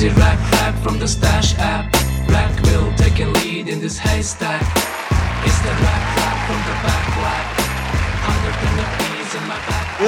Crazy rack rap from the stash app. Rack will take a lead in this haystack. It's the rack rap from the back lab. Hundred ten of these in my backpack.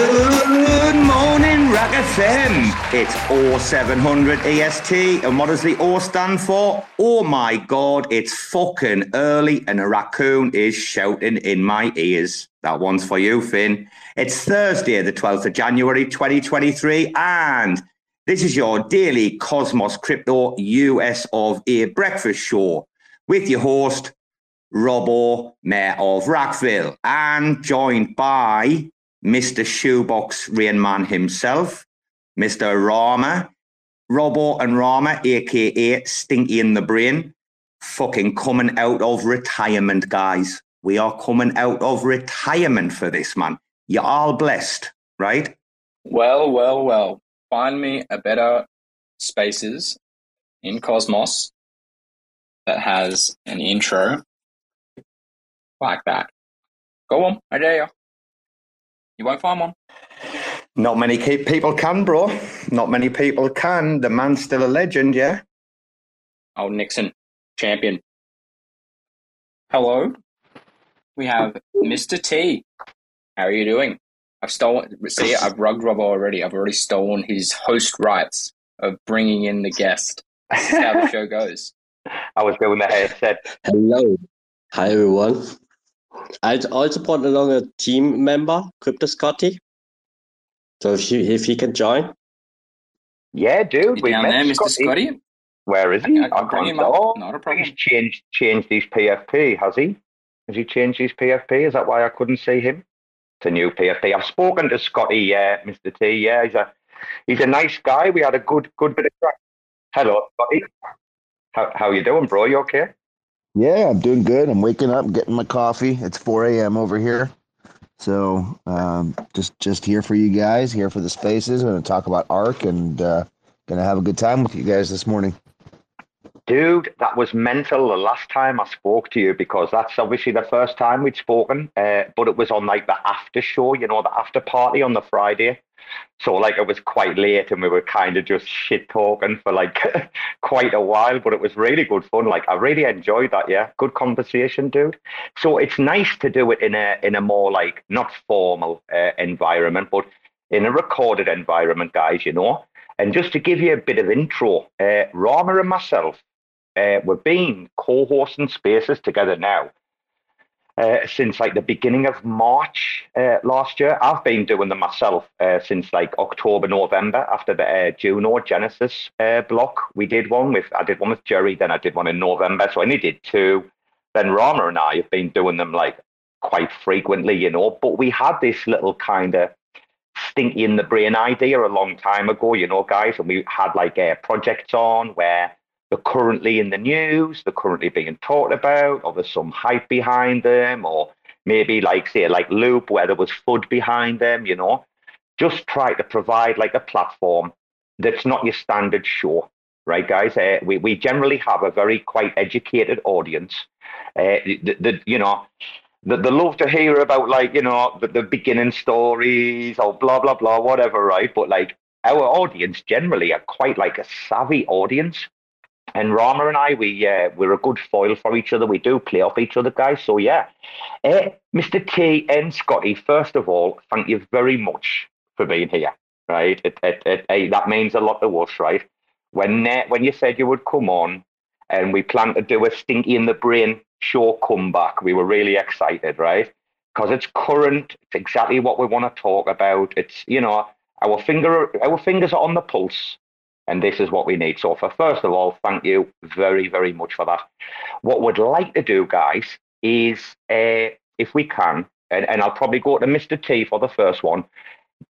Good morning, RAC FM. It's O700 EST, and what does the O stand for? Oh my god, it's fucking early, and a raccoon is shouting in my ears. That one's for you, Finn. It's Thursday, the 12th of January, 2023, and this is your daily Cosmos Crypto US of A breakfast show with your host, Robbo, Mayor of Rackville, and joined by Mr. Shoebox Rainman himself, Mr. Rarma, Robbo and Rarma, aka Stinky in the Brain, fucking coming out of retirement, guys. We are coming out of retirement for this, man. You're all blessed, right? Well, well, well. Find me a better spaces in Cosmos that has an intro like that. Go on, I dare you. You won't find one. Not many people can, bro. Not many people can. The man's still a legend, yeah? Oh, Nixon, champion. Hello. We have Mr. T. How are you doing? I've stolen. See, I've rugged Rob already. I've already stolen his host rights of bringing in the guest. This is how the show goes. I was doing the said Hello. Hi, everyone. I'd also brought along a team member, Crypto Scotty. So if he, if he can join. Yeah, dude. You we down met there, Mr. Scotty. Scotty? Where is he? I can bring him up. Not a problem. He's changed changed his PFP, has he? Has he changed his PFP? Is that why I couldn't see him? A new PFP. I've spoken to Scotty, yeah, Mr. T. Yeah, he's a he's a nice guy. We had a good good bit of crack. Hello, Scotty. How how you doing, bro? You okay? Yeah, I'm doing good. I'm waking up, getting my coffee. It's 4 a.m. over here. So um, just just here for you guys, here for the spaces. I'm going to talk about Ark and uh, going to have a good time with you guys this morning. Dude, that was mental the last time I spoke to you because that's obviously the first time we'd spoken, uh, but it was on like the after show, you know, the after party on the Friday. So like it was quite late and we were kind of just shit talking for like quite a while, but it was really good fun. Like I really enjoyed that. Yeah, good conversation, dude. So it's nice to do it in a in a more like not formal uh, environment, but in a recorded environment, guys. You know. And just to give you a bit of intro, uh, Rarma and myself, uh, we've been co-hosting spaces together now uh, since like the beginning of March uh, last year. I've been doing them myself uh, since like October, November after the uh, or Genesis uh, block. We did one with I did one with Jerry, then I did one in November, so I only did two. Then Rarma and I have been doing them like quite frequently, you know. But we had this little kind of stinky in the brain idea a long time ago, you know, guys, and we had like uh, projects on where they're currently in the news, they're currently being talked about, or there's some hype behind them, or maybe like say like Loop where there was FUD behind them, you know. Just try to provide like a platform that's not your standard show, right, guys? Uh, we we generally have a very quite educated audience. Uh, the, the, you know, they, love to hear about like you know the, the beginning stories or blah blah blah whatever, right? But like our audience generally are quite like a savvy audience. And Rarma and I, we uh, we're a good foil for each other. We do play off each other, guys. So yeah, uh, Mr. T and Scotty. First of all, thank you very much for being here. Right, it, it, it, eh, that means a lot to us, right? When uh, when you said you would come on, and we planned to do a Stinky in the Brain show comeback, we were really excited, right? because it's current. It's exactly what we want to talk about. It's you know our finger our fingers are on the pulse, and this is what we need. So for first of all, thank you very very much for that. What we'd like to do, guys, is uh, if we can, and, and I'll probably go to Mr. T for the first one.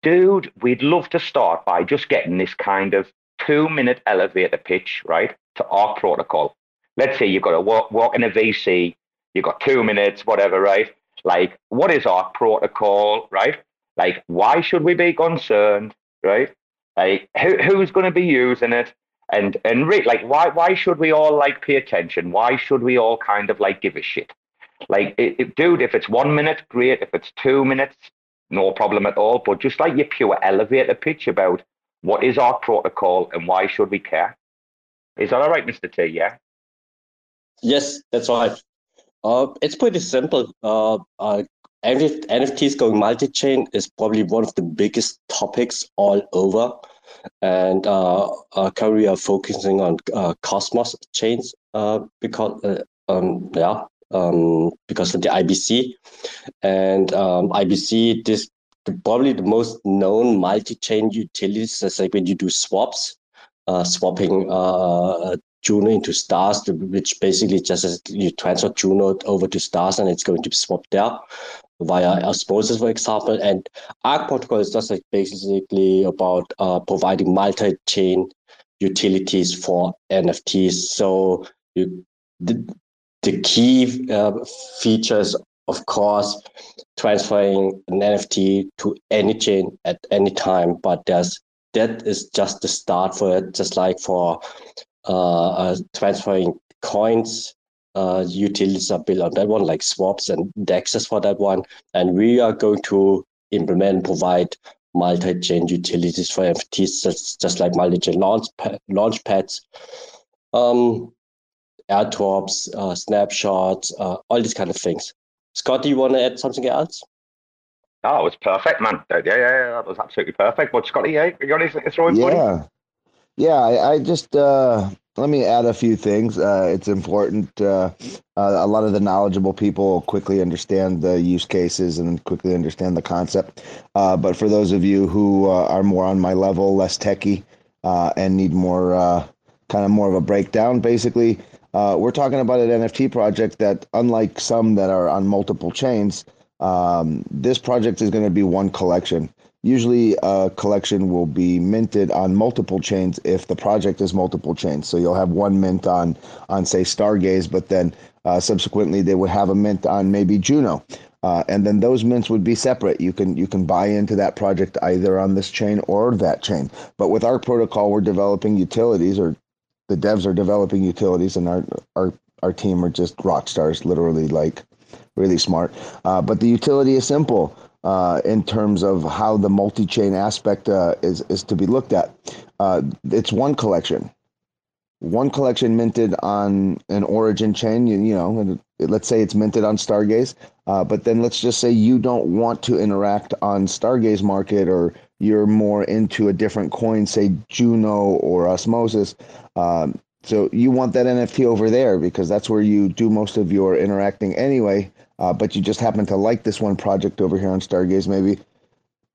Dude, we'd love to start by just getting this kind of two minute elevator pitch, right, to Ark protocol. Let's say you've got to walk, walk in a VC, you've got two minutes, whatever, right? Like, what is Ark protocol, right? Like, why should we be concerned, right? Like, who, who's going to be using it? And and re- like, why why should we all like pay attention? Why should we all kind of like give a shit? Like, it, it, dude, if it's one minute, great. If it's two minutes, no problem at all. But just like your pure elevator pitch about what is our protocol and why should we care? Is that all right, Mr. T? Yeah. Yes, that's right. Uh, it's pretty simple. Uh, NFTs going multi-chain is probably one of the biggest topics all over, and uh, uh, currently we are focusing on uh, Cosmos chains uh, because uh, um, yeah um, because of the IBC, and um, IBC this probably the most known multi-chain utilities is like when you do swaps, uh, swapping uh, Juno into stars, which basically just you transfer Juno over to stars and it's going to be swapped there via osmosis, for example. And Ark protocol is just like basically about uh, providing multi-chain utilities for NFTs. So you, the, the key uh, features, of course, transferring an NFT to any chain at any time, but there's that is just the start for it, just like for uh, uh, transferring coins uh, utilities are built on that one, like swaps and dexes for that one. And we are going to implement provide multi-chain utilities for NFTs, just, just like multi-chain launch, launch pads, um, airdrops, uh, snapshots, uh, all these kind of things. Scott, do you want to add something else? Oh, it was perfect, man. Yeah, yeah, yeah, that was absolutely perfect. But Scotty, yeah, you got anything to throw in? Yeah, yeah. I, I just uh, let me add a few things. Uh, it's important. Uh, uh, a lot of the knowledgeable people quickly understand the use cases and quickly understand the concept. Uh, but for those of you who uh, are more on my level, less techy, uh, and need more kind of more of a breakdown, basically, we're talking about an NFT project that, unlike some that are on multiple chains, um, this project is going to be one collection. Usually, a collection will be minted on multiple chains if the project is multiple chains. So you'll have one mint on, on say Stargaze, but then uh, subsequently they would have a mint on maybe Juno, uh, and then those mints would be separate. You can you can buy into that project either on this chain or that chain. But with our protocol, we're developing utilities, or the devs are developing utilities, and our our our team are just rock stars, literally like really smart. Uh, but the utility is simple uh, in terms of how the multi-chain aspect uh, is is to be looked at. Uh, it's one collection, one collection minted on an origin chain. You, you know, let's say it's minted on Stargaze, uh, but then let's just say you don't want to interact on Stargaze market, or you're more into a different coin, say Juno or Osmosis. Um, so you want that NFT over there because that's where you do most of your interacting anyway uh, but you just happen to like this one project over here on Stargaze, maybe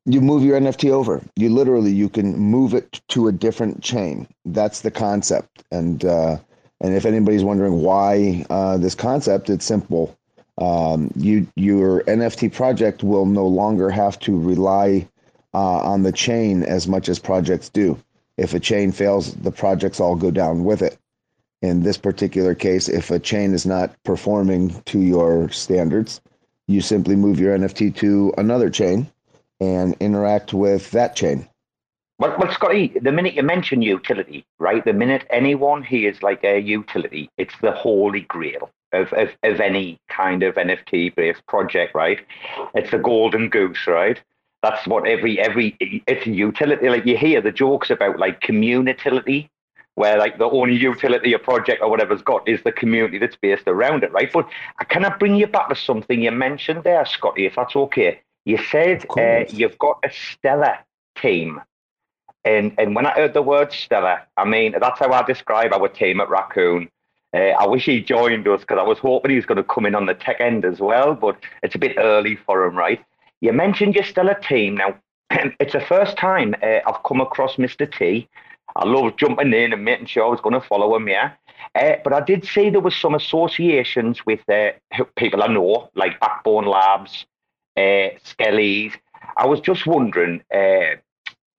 you move your NFT over. You literally you can move it to a different chain. That's the concept. And uh, and if anybody's wondering why uh, this concept, it's simple. Um, you your NFT project will no longer have to rely uh, on the chain as much as projects do. If a chain fails, the projects all go down with it in this particular case, if a chain is not performing to your standards, you simply move your NFT to another chain and interact with that chain. Well, well, Scotty, the minute you mention utility, right? The minute anyone hears like a utility, it's the holy grail of, of, of any kind of NFT based project, right? It's the golden goose, right? That's what every every it's a utility. Like you hear the jokes about like community where like the only utility a project or whatever's got is the community that's based around it, right? But I can I bring you back to something you mentioned there, Scotty, if that's okay? You said uh, you've got a stellar team. And and when I heard the word stellar, I mean that's how I describe our team at Raccoon. Uh, I wish he joined us because I was hoping he was going to come in on the tech end as well, but it's a bit early for him, right? You mentioned you're still a team. Now, it's the first time uh, I've come across Mr. T. I love jumping in and making sure I was going to follow him, yeah. Uh, but I did see there was some associations with uh, people I know, like Backbone Labs, uh, Skellies. I was just wondering uh,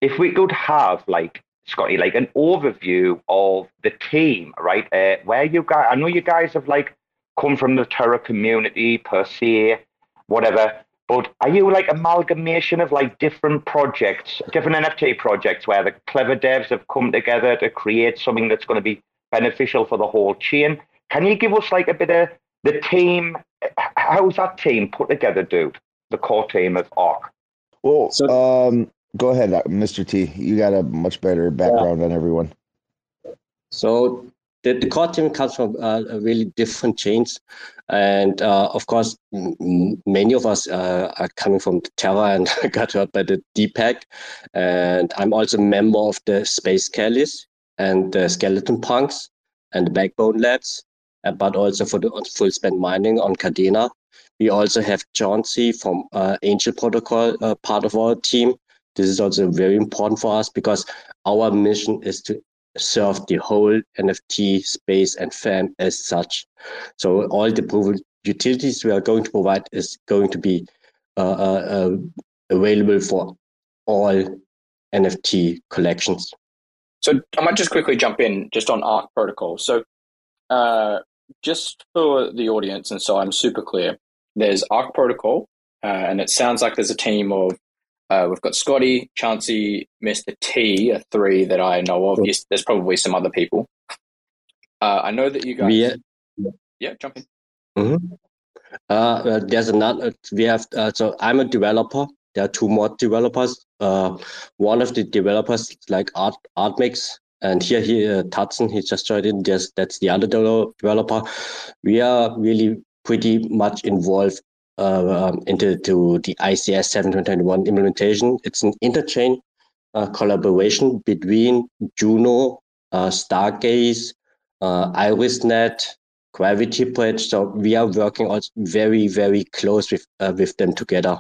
if we could have like Scotty, like an overview of the team, right? Uh, where you guys, I know you guys have like come from the Terra community per se, whatever. But are you like amalgamation of like different projects, different NFT projects where the clever devs have come together to create something that's going to be beneficial for the whole chain? Can you give us like a bit of the team? How's that team put together, dude? The core team of Ark. Well, so, um, go ahead, uh, Mr. T. You got a much better background yeah. than everyone. So the, the core team comes from uh, really different chains. And uh, of course, m- many of us uh, are coming from Terra and got hurt by the depeg. And I'm also a member of the Space Skellies and the Skeleton Punks and the Backbone Labs, uh, but also for the full spend mining on Kadena. We also have Chauncey from uh, Angel Protocol, uh, part of our team. This is also very important for us because our mission is to serve the whole NFT space and fan as such. So all the utilities we are going to provide is going to be uh, uh, uh, available for all NFT collections. So I might just quickly jump in just on Ark Protocol. So uh, just for the audience, and so I'm super clear, there's Ark Protocol, uh, and it sounds like there's a team of uh, we've got Scotty, Chansey, Mr. T, are three that I know of. Yes, there's probably some other people. Uh, I know that you guys. Yeah, yeah jump in. Mm-hmm. Uh, uh, there's another. We have. Uh, so I'm a developer. There are two more developers. Uh, one of the developers, like Art Artmix, and here he uh, Tatson, he just joined in. Just that's the other developer. We are really pretty much involved uh, um, into to the ICS 721 implementation. It's an interchain uh, collaboration between Juno, uh, Stargaze, uh, IrisNet, Gravity Bridge. So we are working also very, very close with uh, with them together.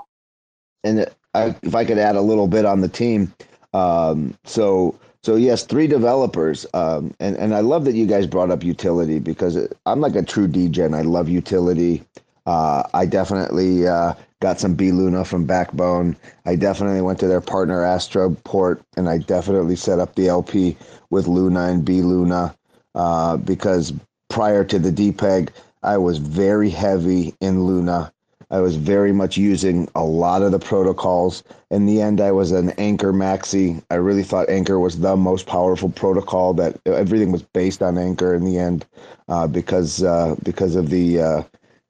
And I, if I could add a little bit on the team, um, so so yes, three developers, um, and and I love that you guys brought up utility because I'm like a true degen. I love utility. Uh, I definitely uh, got some B Luna from Backbone. I definitely went to their partner Astroport, and I definitely set up the LP with Luna and B Luna uh, because prior to the depeg, I was very heavy in Luna. I was very much using a lot of the protocols. In the end, I was an Anchor maxi. I really thought Anchor was the most powerful protocol. That everything was based on Anchor in the end, uh, because uh, because of the uh,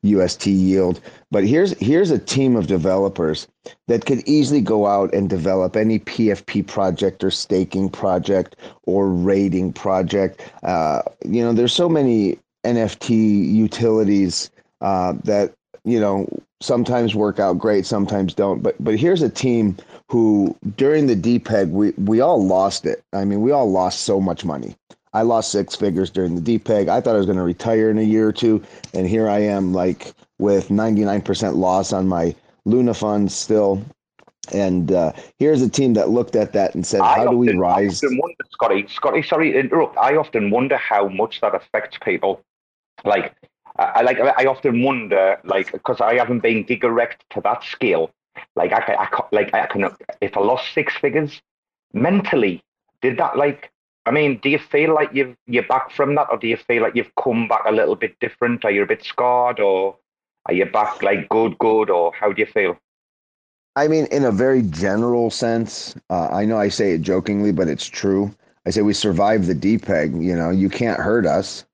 UST yield. But here's here's a team of developers that could easily go out and develop any PFP project or staking project or rating project. Uh, you know, there's so many NFT utilities uh, that you know sometimes work out great, sometimes don't. But but here's a team who during the depeg we we all lost it. I mean, we all lost so much money. I lost six figures during the depeg. I thought I was going to retire in a year or two, and here I am, like with 99% loss on my Luna funds still. And uh, here's a team that looked at that and said, "How often, do we rise?" I often wonder, Scotty, Scotty, sorry to interrupt. I often wonder how much that affects people. Like, I like, I often wonder, like, because I haven't been giga to that scale. Like, I, I, like, I can, if I lost six figures mentally, did that like I mean, do you feel like you've you're back from that, or do you feel like you've come back a little bit different? Are you a bit scarred, or are you back like good, good, or how do you feel? I mean, in a very general sense, uh, I know I say it jokingly, but it's true. I say we survived the depeg. You know, you can't hurt us.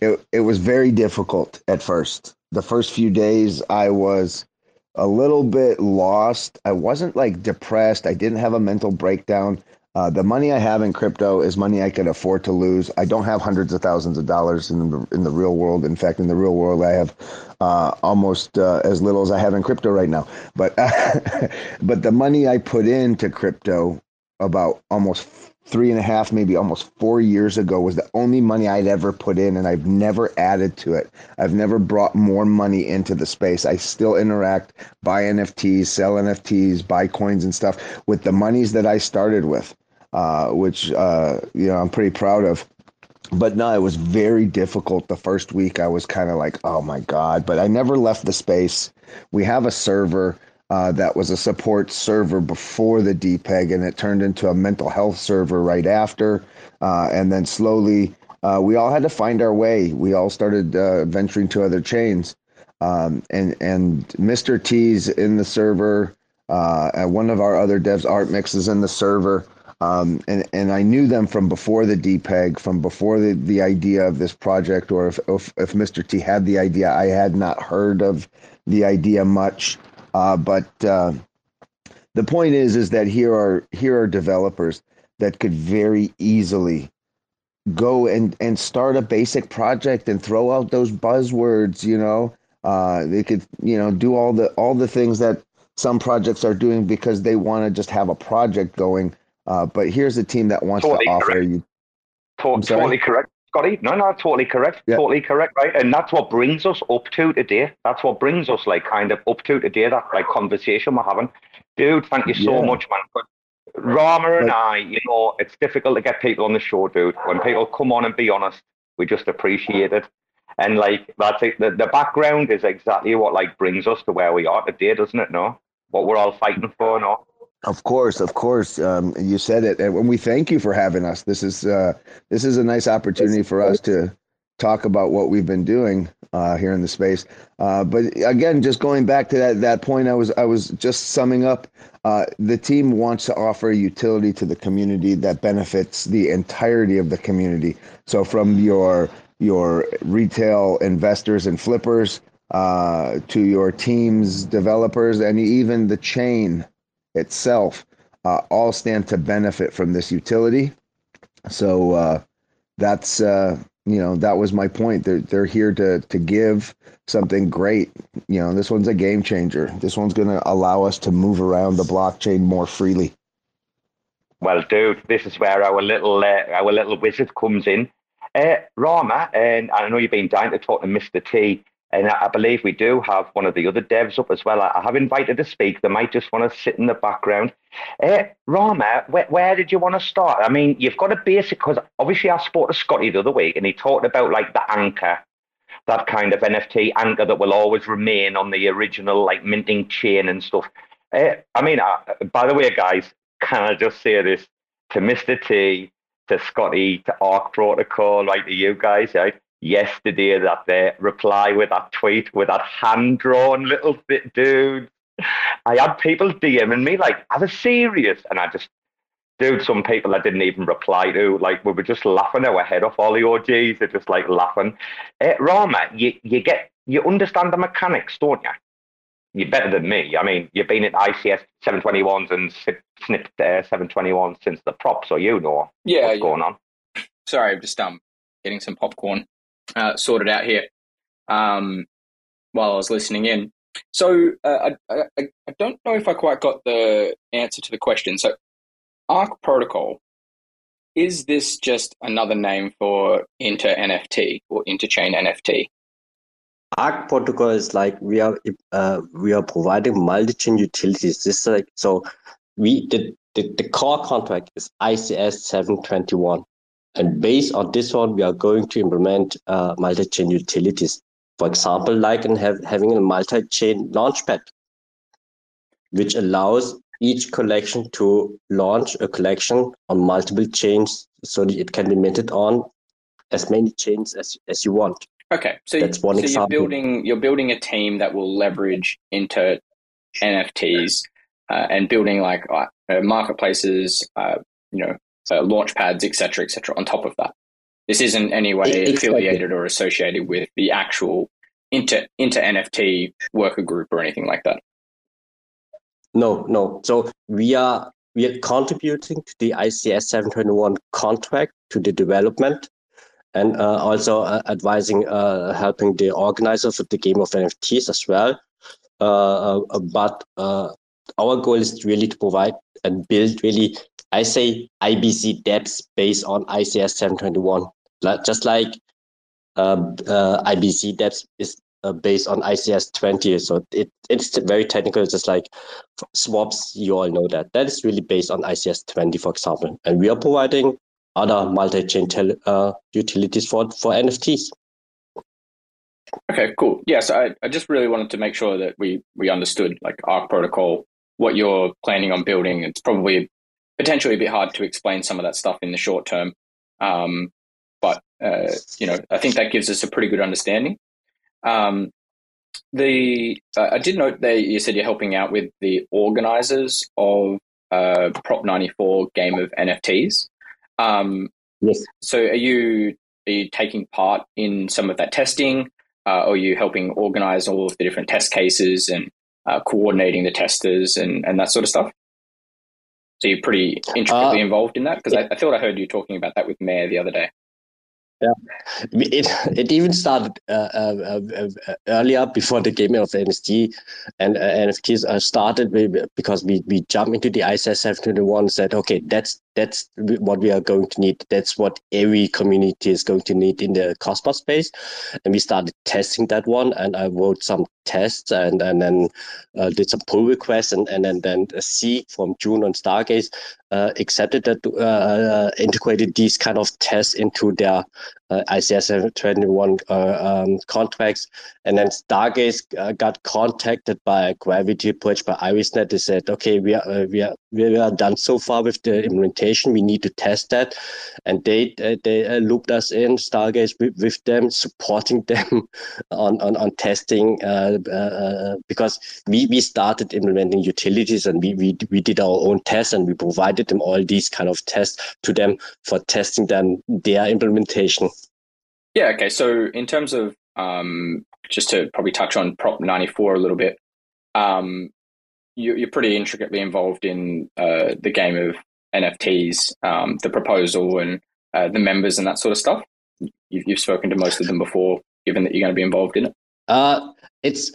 It it was very difficult at first. The first few days, I was a little bit lost. I wasn't like depressed. I didn't have a mental breakdown. Uh, the money I have in crypto is money I could afford to lose. I don't have hundreds of thousands of dollars in the in the real world. In fact, in the real world, I have uh, almost uh, as little as I have in crypto right now. But but the money I put into crypto about almost three and a half, maybe almost four years ago was the only money I'd ever put in, and I've never added to it. I've never brought more money into the space. I still interact, buy NFTs, sell NFTs, buy coins and stuff with the monies that I started with, uh, which uh, you know I'm pretty proud of. But no, it was very difficult the first week. I was kind of like, oh my god! But I never left the space. We have a server uh, that was a support server before the depeg, and it turned into a mental health server right after. Uh, and then slowly, uh, we all had to find our way. We all started uh, venturing to other chains. Um, and and Mr. T's in the server, uh, one of our other devs, Art Mix, is in the server. Um, and and I knew them from before the depeg, from before the, the idea of this project, or if, if if Mr. T had the idea, I had not heard of the idea much. Uh, but uh, the point is, is that here are here are developers that could very easily go and and start a basic project and throw out those buzzwords. You know, uh, they could you know do all the all the things that some projects are doing because they want to just have a project going. Uh, but here's a team that wants totally to offer correct. you. Totally correct. Scotty. No, no, totally correct. Yeah. Totally correct, right? And that's what brings us up to today. That's what brings us like kind of up to today, that like conversation we're having. Dude, thank you so yeah. much, man. But Rarma and I, you know, it's difficult to get people on the show, dude. When people come on and be honest, we just appreciate it. And like that's it. The, the background is exactly what like brings us to where we are today, doesn't it? No, what we're all fighting for, no. Of course, of course. Um, you said it, and we thank you for having us. This is uh, this is a nice opportunity for us to talk about what we've been doing uh, here in the space. Uh, but again, just going back to that that point, I was I was just summing up. Uh, the team wants to offer utility to the community that benefits the entirety of the community. So from your your retail investors and flippers uh, to your teams, developers, and even the chain itself uh, all stand to benefit from this utility. So uh, that's uh, you know that was my point. They're they're here to to give something great. You know, this one's a game changer. This one's going to allow us to move around the blockchain more freely. Well, dude, this is where our little uh, our little wizard comes in. Uh, Rarma, and I know you've been dying to talk to Mr. T. And I believe we do have one of the other devs up as well. I have invited to speak. They might just want to sit in the background. Uh, Rarma, where, where, did you want to start? I mean, you've got a basic, because obviously I spoke to Scotty the other week and he talked about like the anchor, that kind of NFT anchor that will always remain on the original like minting chain and stuff. Uh, I mean, uh, by the way, guys, can I just say this to Mr. T, to Scotty, to Ark Protocol, right, to you guys, right? Yesterday that they reply with that tweet with that hand drawn little bit dude. I had people DMing me like, "Are they serious?" And I just, dude, some people I didn't even reply to. Like we were just laughing our head off. All the OGs are just like laughing. Uh, Rarma, you you get you understand the mechanics, don't you? You're better than me. I mean, you've been at ICS 721s and snipped uh, 721 since the prop, so you know yeah, what's yeah. going on. Sorry, I'm just um getting some popcorn uh, sorted out here um, while I was listening in. So uh, I, I, I don't know if I quite got the answer to the question. So Ark Protocol is this just another name for inter NFT or interchain NFT? Ark protocol is like we are uh, we are providing multi-chain utilities. This like so we the, the, the core contract is ICS seven twenty one. And based on this one, we are going to implement uh, multi-chain utilities. For example, like in have, having a multi-chain launchpad, which allows each collection to launch a collection on multiple chains so that it can be minted on as many chains as, as you want. Okay, so that's one so example. You're building you're building a team that will leverage into NFTs uh, and building like uh, marketplaces, uh, you know, uh, launch pads, etc., etc. on top of that. This isn't any way exactly. affiliated or associated with the actual inter inter NFT worker group or anything like that. No, no. So we are we are contributing to the ICS 721 contract to the development and uh, also uh, advising, uh, helping the organizers of the game of NFTs as well. Uh, uh, but uh, our goal is really to provide and build really I say IBC dApps based on ICS 721. Just like uh, uh, IBC dApps is uh, based on ICS 20. So it, it's very technical, just like swaps, you all know that. That is really based on ICS 20, for example. And we are providing other multi-chain tel- uh, utilities for, for NFTs. Okay, cool. Yeah, so I, I just really wanted to make sure that we, we understood like Ark Protocol, what you're planning on building. It's probably potentially a bit hard to explain some of that stuff in the short term. Um, but, uh, you know, I think that gives us a pretty good understanding. Um, the uh, I did note that you said you're helping out with the organizers of uh, Prop 94 game of NFTs. Um, yes. So are you are you taking part in some of that testing? Uh, or are you helping organize all of the different test cases and uh, coordinating the testers and, and that sort of stuff? So you're pretty intricately uh, involved in that? Because I, I, thought I heard you talking about that with Mayor the other day. Yeah, it it even started uh, uh, uh, uh earlier before the gaming of NFT and uh, NFTs uh, started because we we jumped into the ICS 721 and said, okay, that's that's what we are going to need. That's what every community is going to need in the Cosmos space. And we started testing that one. And I wrote some tests and, and then uh, did some pull requests. And, and then, then Zeek from June on Stargaze uh, accepted that, uh, uh, integrated these kind of tests into their uh, ICS 21 uh, um, contracts. And then Stargaze uh, got contacted by Gravity Bridge by IrisNet. They said, okay, we are, uh, we are, we are done so far with the implementation. We need to test that. And they, uh, they uh, looped us in, Stargaze with, with them, supporting them on, on, on testing because we, we started implementing utilities and we, we, we did our own tests and we provided them all these kind of tests to them for testing them their implementation. Yeah. Okay. So in terms of um, just to probably touch on Prop 94 a little bit, um, you, are pretty intricately involved in uh, the game of NFTs, um, the proposal, and uh, the members and that sort of stuff. You've, you've spoken to most of them before, given that you're going to be involved in it. Uh, it's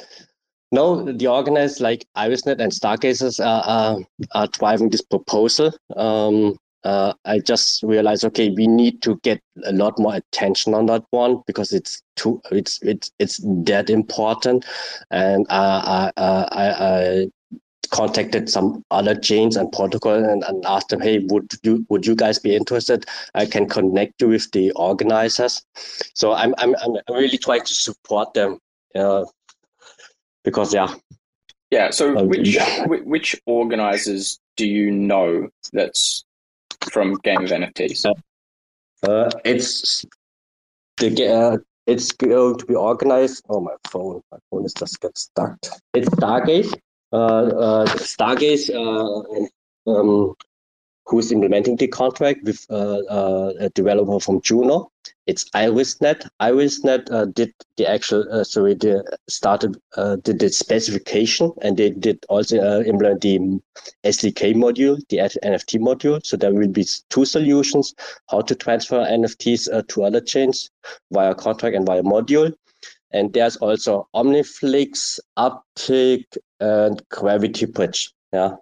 no, the organizers like IrisNet and Stargazers are, are, are driving this proposal. Um, uh, I just realized, okay, we need to get a lot more attention on that one because it's too, it's it's it's that important. And uh, I, uh, I, I contacted some other chains and protocol and, and asked them, hey, would you would you guys be interested? I can connect you with the organizers. So I'm I'm I'm really trying to support them. Uh, because yeah. Yeah. So um, which which organizers do you know that's from Game of NFTs? Uh, it's the uh, it's going to be organized. Oh, my phone! My phone is just get stuck. It's Stargaze. Uh, uh, Stargaze. Uh, um, who's implementing the contract with uh, uh, a developer from Juno. It's IrisNet. IrisNet uh, did the actual, sorry, they started, did the specification and they did also implement the SDK module, the NFT module. So there will be two solutions, how to transfer NFTs to other chains via contract and via module. And there's also Omniflix, Uptick, and Gravity Bridge. Yeah,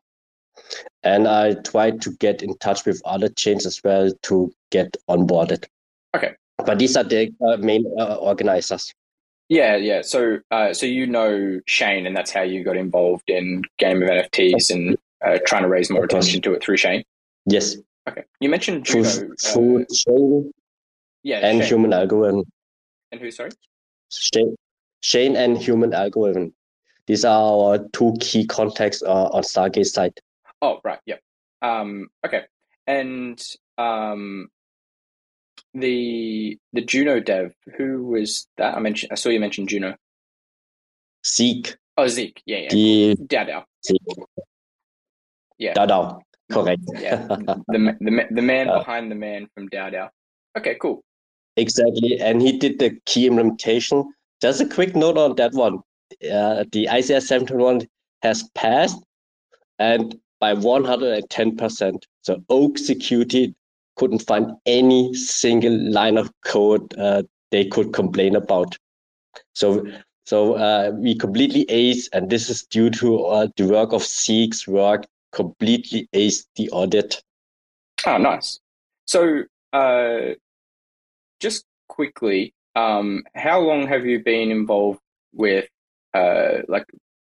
and I tried to get in touch with other chains as well to get onboarded. Okay. But these are the uh, main uh, organizers. Yeah, yeah. So, uh, so you know Shane, and that's how you got involved in Game of NFTs and uh, trying to raise more attention to it through Shane. Yes. Okay. You mentioned Juno. Through, through uh, Shane. Yeah. And Shane. human algorithm. And who? Sorry. Shane, Shane and human algorithm. These are our two key contacts uh, on Stargaze side. Oh, right. Yep. Um, okay. And um, the the Juno dev, who was that? I mentioned. I saw you mention Juno. Zeek. Oh, Zeek. Yeah, yeah. The Dao Zeek. Yeah. Dao Correct. yeah. The the the man uh, behind the man from DAO Okay. Cool. Exactly, and he did the key implementation. Just a quick note on that one. Uh, the ICS 721 has passed, and by 110%. So Oak Security couldn't find any single line of code uh, they could complain about. So so uh, we completely ace, and this is due to uh, the work of Zeek's work, completely aced the audit. Oh, nice. So, uh, just quickly, um, how long have you been involved with uh, like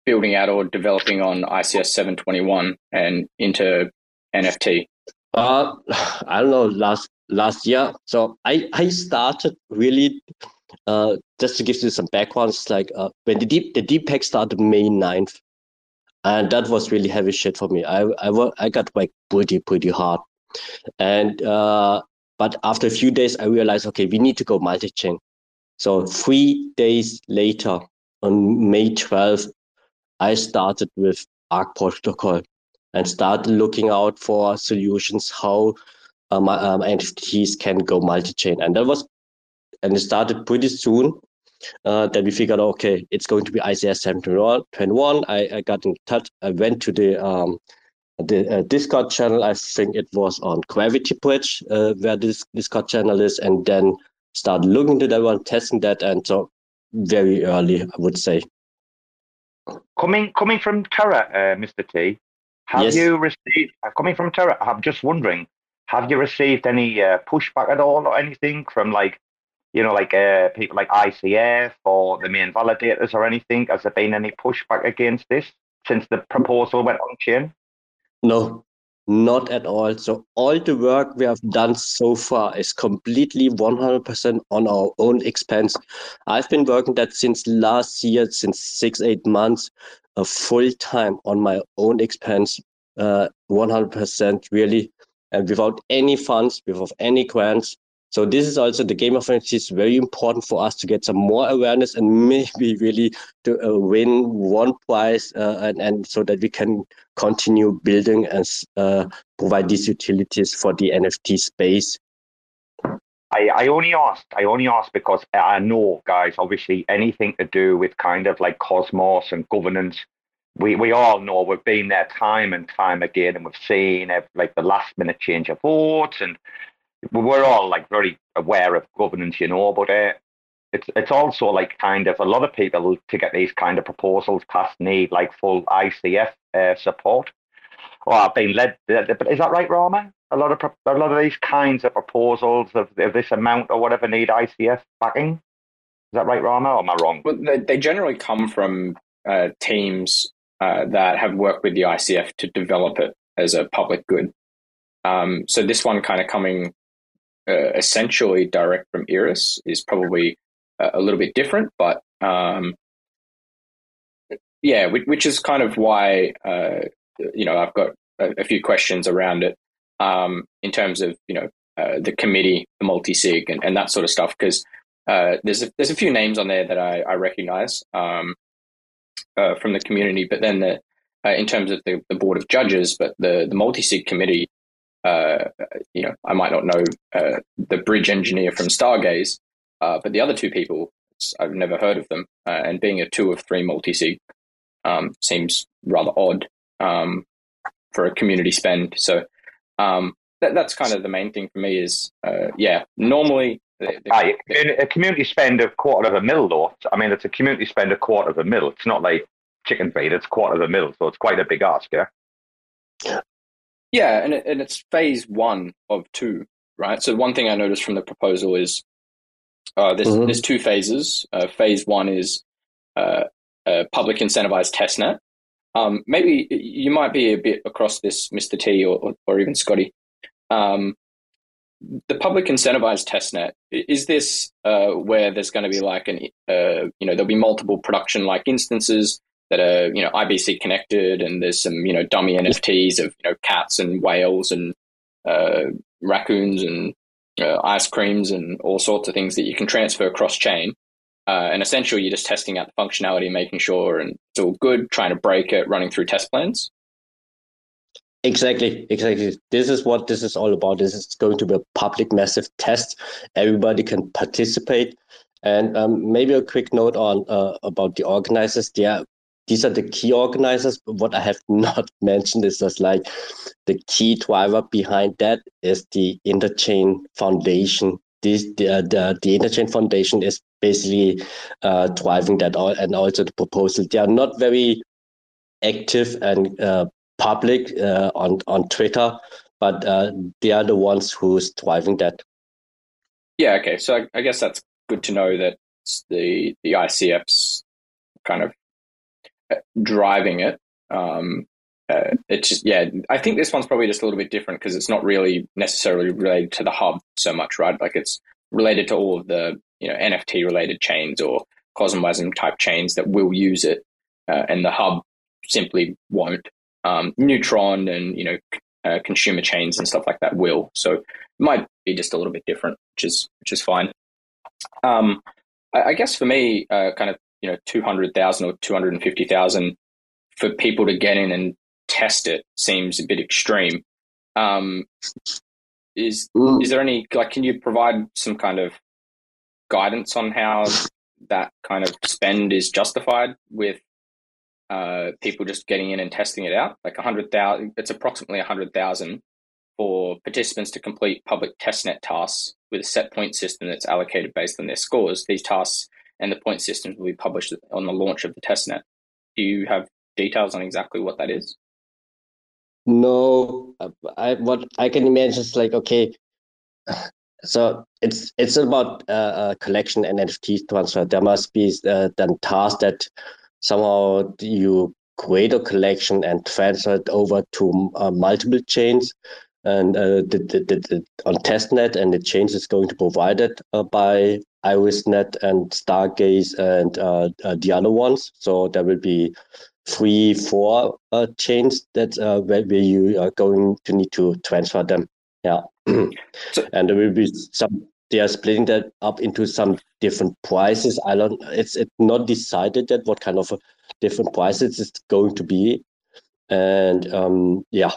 building out or developing on ICS 721 and into NFT? Uh, I don't know, last last year. So I, I started really uh, just to give you some backgrounds, like uh, when the deep the depeg started May 9th, and that was really heavy shit for me. I I, I got like pretty pretty hard, and uh, but after a few days, I realized okay, we need to go multi chain. So three days later, on May 12th, I started with Ark Protocol and started looking out for solutions how um, um, NFTs can go multi-chain. And that was, and it started pretty soon. Uh, then we figured, okay, it's going to be ICS 721. I, I got in touch. I went to the um, the uh, Discord channel. I think it was on Gravity Bridge, uh, where this Discord channel is, and then started looking into that one, testing that, and so very early, I would say. Coming coming from Terra, uh, Mr. T, have yes. you received uh, coming from Terra? I'm just wondering, have you received any uh, pushback at all or anything from like, you know, like uh, people like ICF or the main validators or anything? Has there been any pushback against this since the proposal went on chain? No, not at all. So all the work we have done so far is completely 100% on our own expense. I've been working that since last year, since six, eight months, uh, full time on my own expense, uh, 100% really, and without any funds, without any grants. So this is also the game of NFT is very important for us to get some more awareness and maybe really to uh, win one prize uh, and, and so that we can continue building and uh, provide these utilities for the NFT space. I, I only asked, I only asked because I know, guys, obviously anything to do with kind of like cosmos and governance, we, we all know we've been there time and time again and we've seen like the last minute change of votes and we're all like very aware of governance, you know, but uh, it's it's also like kind of a lot of people to get these kind of proposals passed need like full ICF uh, support. Or I've been led, but is that right, Rarma? A lot of a lot of these kinds of proposals of, of this amount or whatever need ICF backing. Is that right, Rarma? Or am I wrong? Well, they, they generally come from uh, teams uh, that have worked with the ICF to develop it as a public good. Um, so this one kind of coming uh, essentially direct from Iris is probably a, a little bit different, but um, yeah, which, which, is kind of why uh, you know I've got a, a few questions around it um, in terms of you know uh, the committee, the multi sig, and, and, that sort of stuff. Because uh, there's a, there's a few names on there that I, I recognize um, uh, from the community, but then the, uh, in terms of the, the board of judges, but the the multi sig committee uh, you know, I might not know uh, the bridge engineer from Stargaze, uh, but the other two people, I've never heard of them. Uh, and being a two of three multi sig um, seems rather odd um, for a community spend. So um, that, that's kind of the main thing for me is, uh, yeah, normally. The, the, a community spend a quarter of a mil, though. I mean, it's a community spend a quarter of a mil. It's not like chicken feed, it's quarter of a mil. So it's quite a big ask, yeah? Yeah, and it, and it's phase one of two, right? So one thing I noticed from the proposal is uh, there's mm-hmm. there's two phases. Uh, phase one is uh, a public incentivized testnet. Um, maybe you might be a bit across this, Mr. T, or or even Scotty. Um, the public incentivized testnet is this uh, where there's going to be like an uh, you know there'll be multiple production like instances that are you know IBC connected, and there's some you know dummy NFTs of you know cats and whales and uh, raccoons and uh, ice creams and all sorts of things that you can transfer cross chain. Uh, and essentially, you're just testing out the functionality, making sure and it's all good, trying to break it, running through test plans. Exactly, exactly. This is what this is all about. This is going to be a public massive test. Everybody can participate. And um, maybe a quick note on uh, about the organizers. They are these are the key organizers. But what I have not mentioned is just like the key driver behind that is the Interchain Foundation. This the uh, the, the Interchain Foundation is basically uh, driving that all, and also the proposal. They are not very active and uh, public uh, on on Twitter, but uh, they are the ones who's driving that. Yeah. Okay. So I, I guess that's good to know that the the ICF's kind of driving it. Um, uh, it's just yeah. I think this one's probably just a little bit different because it's not really necessarily related to the hub so much, right? Like it's related to all of the you know NFT related chains or CosmWasm type chains that will use it, uh, and the hub simply won't. Um, Neutron and you know uh, consumer chains and stuff like that will. So it might be just a little bit different, which is which is fine. Um, I, I, guess for me, uh, kind of you know two hundred thousand or two hundred and fifty thousand for people to get in and test it seems a bit extreme. Um, is mm. is there any like? Can you provide some kind of guidance on how that kind of spend is justified with uh, people just getting in and testing it out. Like a hundred thousand, it's approximately a hundred thousand for participants to complete public testnet tasks with a set point system that's allocated based on their scores. These tasks and the point systems will be published on the launch of the testnet. Do you have details on exactly what that is? No, I what I can imagine is like okay, so it's it's about uh, uh collection and NFT transfer. There must be uh, then tasks that somehow you create a collection and transfer it over to uh, multiple chains and uh, the, the, the, on testnet and the chains is going to provide it uh, by irisnet and stargaze and uh, uh, the other ones so there will be three four uh, chains that where, where you are going to need to transfer them yeah so, and there will be some they are splitting that up into some different prices. I don't. It's it's not decided yet what kind of different prices it's going to be, and um, yeah.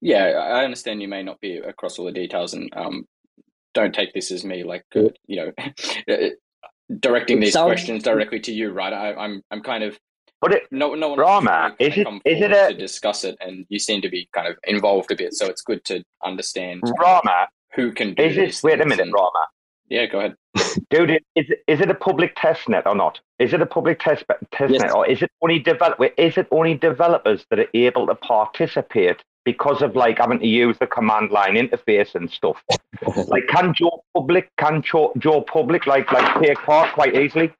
Yeah, I understand you may not be across all the details, and um, don't take this as me like uh, you know directing these sounds... questions directly to you, right? I, am I'm, I'm kind of. But it, no, no one Rarma, is it, is it a, to discuss it, and you seem to be kind of involved a bit, so it's good to understand. Rarma, who can do is this. Wait a minute, and, Rarma. Yeah, go ahead. Dude, is is it a public test net or not? Is it a public test test yes. net, or is it only develop? Is it only developers that are able to participate because of like having to use the command line interface and stuff? like, can Joe Public can Joe, Joe Public like like take part quite easily?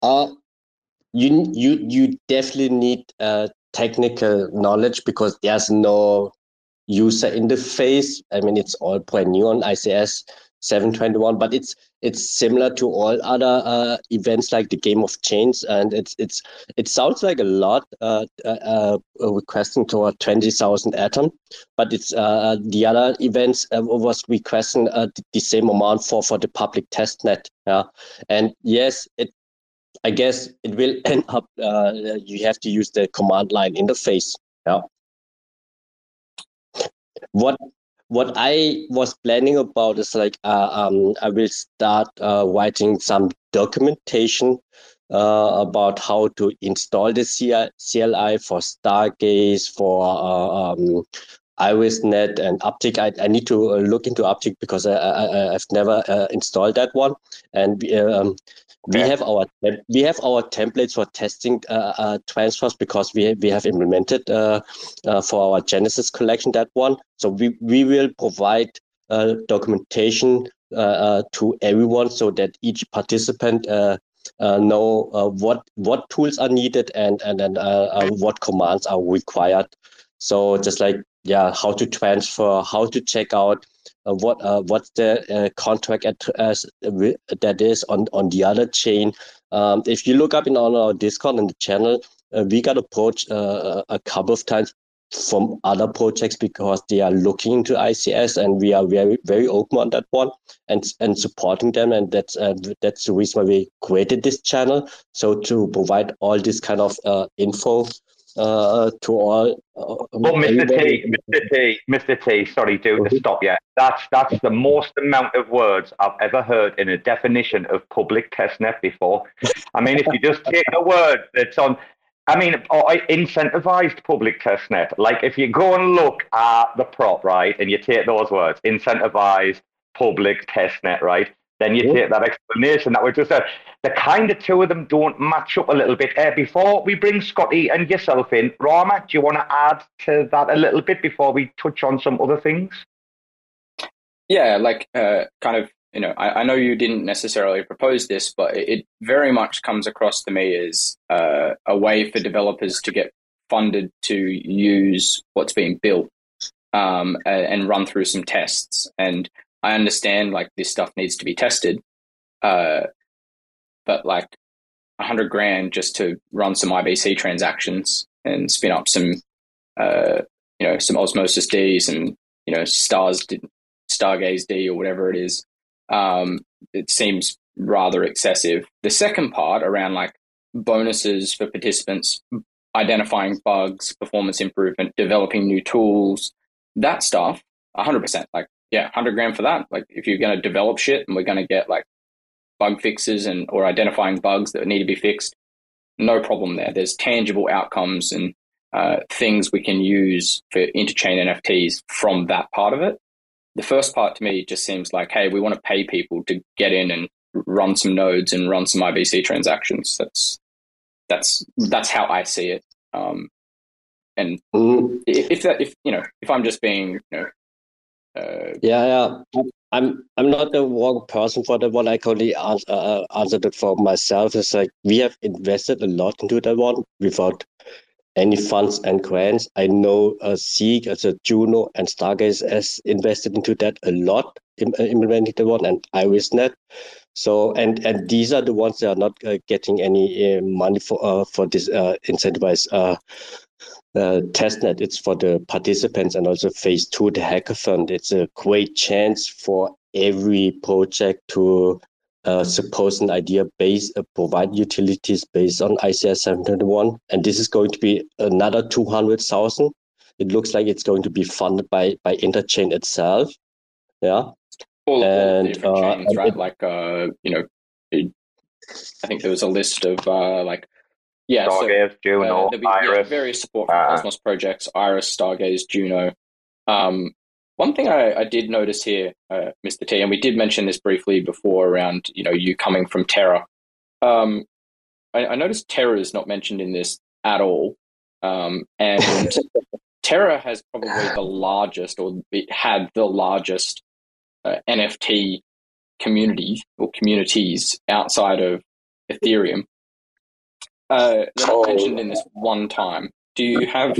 Uh you you you definitely need uh technical knowledge because there's no user interface. I mean, it's all brand new on ICS 721, but it's it's similar to all other uh, events like the Game of Chains, and it's it's it sounds like a lot uh, uh, uh requesting toward 20,000 atom, but it's uh, the other events uh, was requesting the same amount for for the public test net. Yeah, and yes, it I guess it will end up you have to use the command line interface. Yeah what what I was planning about is like uh, um, I will start uh, writing some documentation uh, about how to install the CLI for Stargaze, for uh, um, IrisNet and Uptick. I, I need to uh, look into Uptick because I, I, have never uh, installed that one. And um, we have our we have our templates for testing uh, uh, transfers because we we have implemented uh, uh for our Genesis collection that one. So we we will provide uh, documentation uh, to everyone so that each participant know what what tools are needed and and then what commands are required. So just like yeah, how to transfer, how to check out what uh, what's the uh, contract at, that is on on the other chain. Um, if you look up in on our Discord and the channel, we got approached a couple of times from other projects because they are looking into ICS and we are very very open on that one and and supporting them and that's uh, that's the reason why we created this channel so to provide all this kind of uh, info uh, to all. Uh, but Mr. T, Mr. T, Mr. T, sorry, dude, to stop you. That's that's the most amount of words I've ever heard in a definition of public testnet before. I mean, if you just take a word that's on. I mean, incentivized public testnet. Like if you go and look at the prop, right, and you take those words, incentivized public testnet, right? Then you take that explanation that we just said. The kind of two of them don't match up a little bit. Uh, before we bring Scotty and yourself in, Rarma, do you want to add to that a little bit before we touch on some other things? Yeah, like uh, kind of, you know, I, I, know you didn't necessarily propose this, but it, it very much comes across to me as uh, a way for developers to get funded to use what's being built um, and, and run through some tests. And I understand like this stuff needs to be tested, uh, but like a hundred grand just to run some IBC transactions and spin up some, uh, you know, some Osmosis Ds and you know Stars Stargaze D or whatever it is. Um, it seems rather excessive. The second part around like bonuses for participants, identifying bugs, performance improvement, developing new tools, that stuff, 100%. Like yeah, hundred grand for that. Like if you're going to develop shit and we're going to get like bug fixes and or identifying bugs that need to be fixed, no problem there. There's tangible outcomes and uh, things we can use for interchain NFTs from that part of it. The first part to me just seems like, hey, we want to pay people to get in and run some nodes and run some IBC transactions. That's that's that's how I see it. Um, and mm. if that if you know if I'm just being you know uh, yeah, yeah. I'm I'm not the wrong person for that one. I can only answer, uh, answered it for myself. It's like we have invested a lot into that one without any funds and grants. I know uh, Zeek, as a Juno, and Stargaze has invested into that a lot, uh, implementing the one, and IrisNet. So, and and these are the ones that are not uh, getting any uh, money for uh, for this uh, incentivized uh, testnet. It's for the participants and also phase two, the hackathon. It's a great chance for every project to uh, suppose an idea base, uh, provide utilities based on ICS 721. And this is going to be another 200,000. It looks like it's going to be funded by, by Interchain itself. Yeah. All, and, different uh, chains, right? It, like, uh, you know, it, I think there was a list of uh, like yeah, Stargaze, so, Juno, uh, be, Iris. Yeah, various support uh, Cosmos projects, Iris, Stargaze, Juno. Um, one thing I, I, did notice here, uh, Mr. T, and we did mention this briefly before around, you know, you coming from Terra. Um, I, I, noticed Terra is not mentioned in this at all. Um, and Terra has probably the largest, or it had the largest uh, NFT community or communities outside of Ethereum. Uh, they're oh. mentioned in this one time. Do you have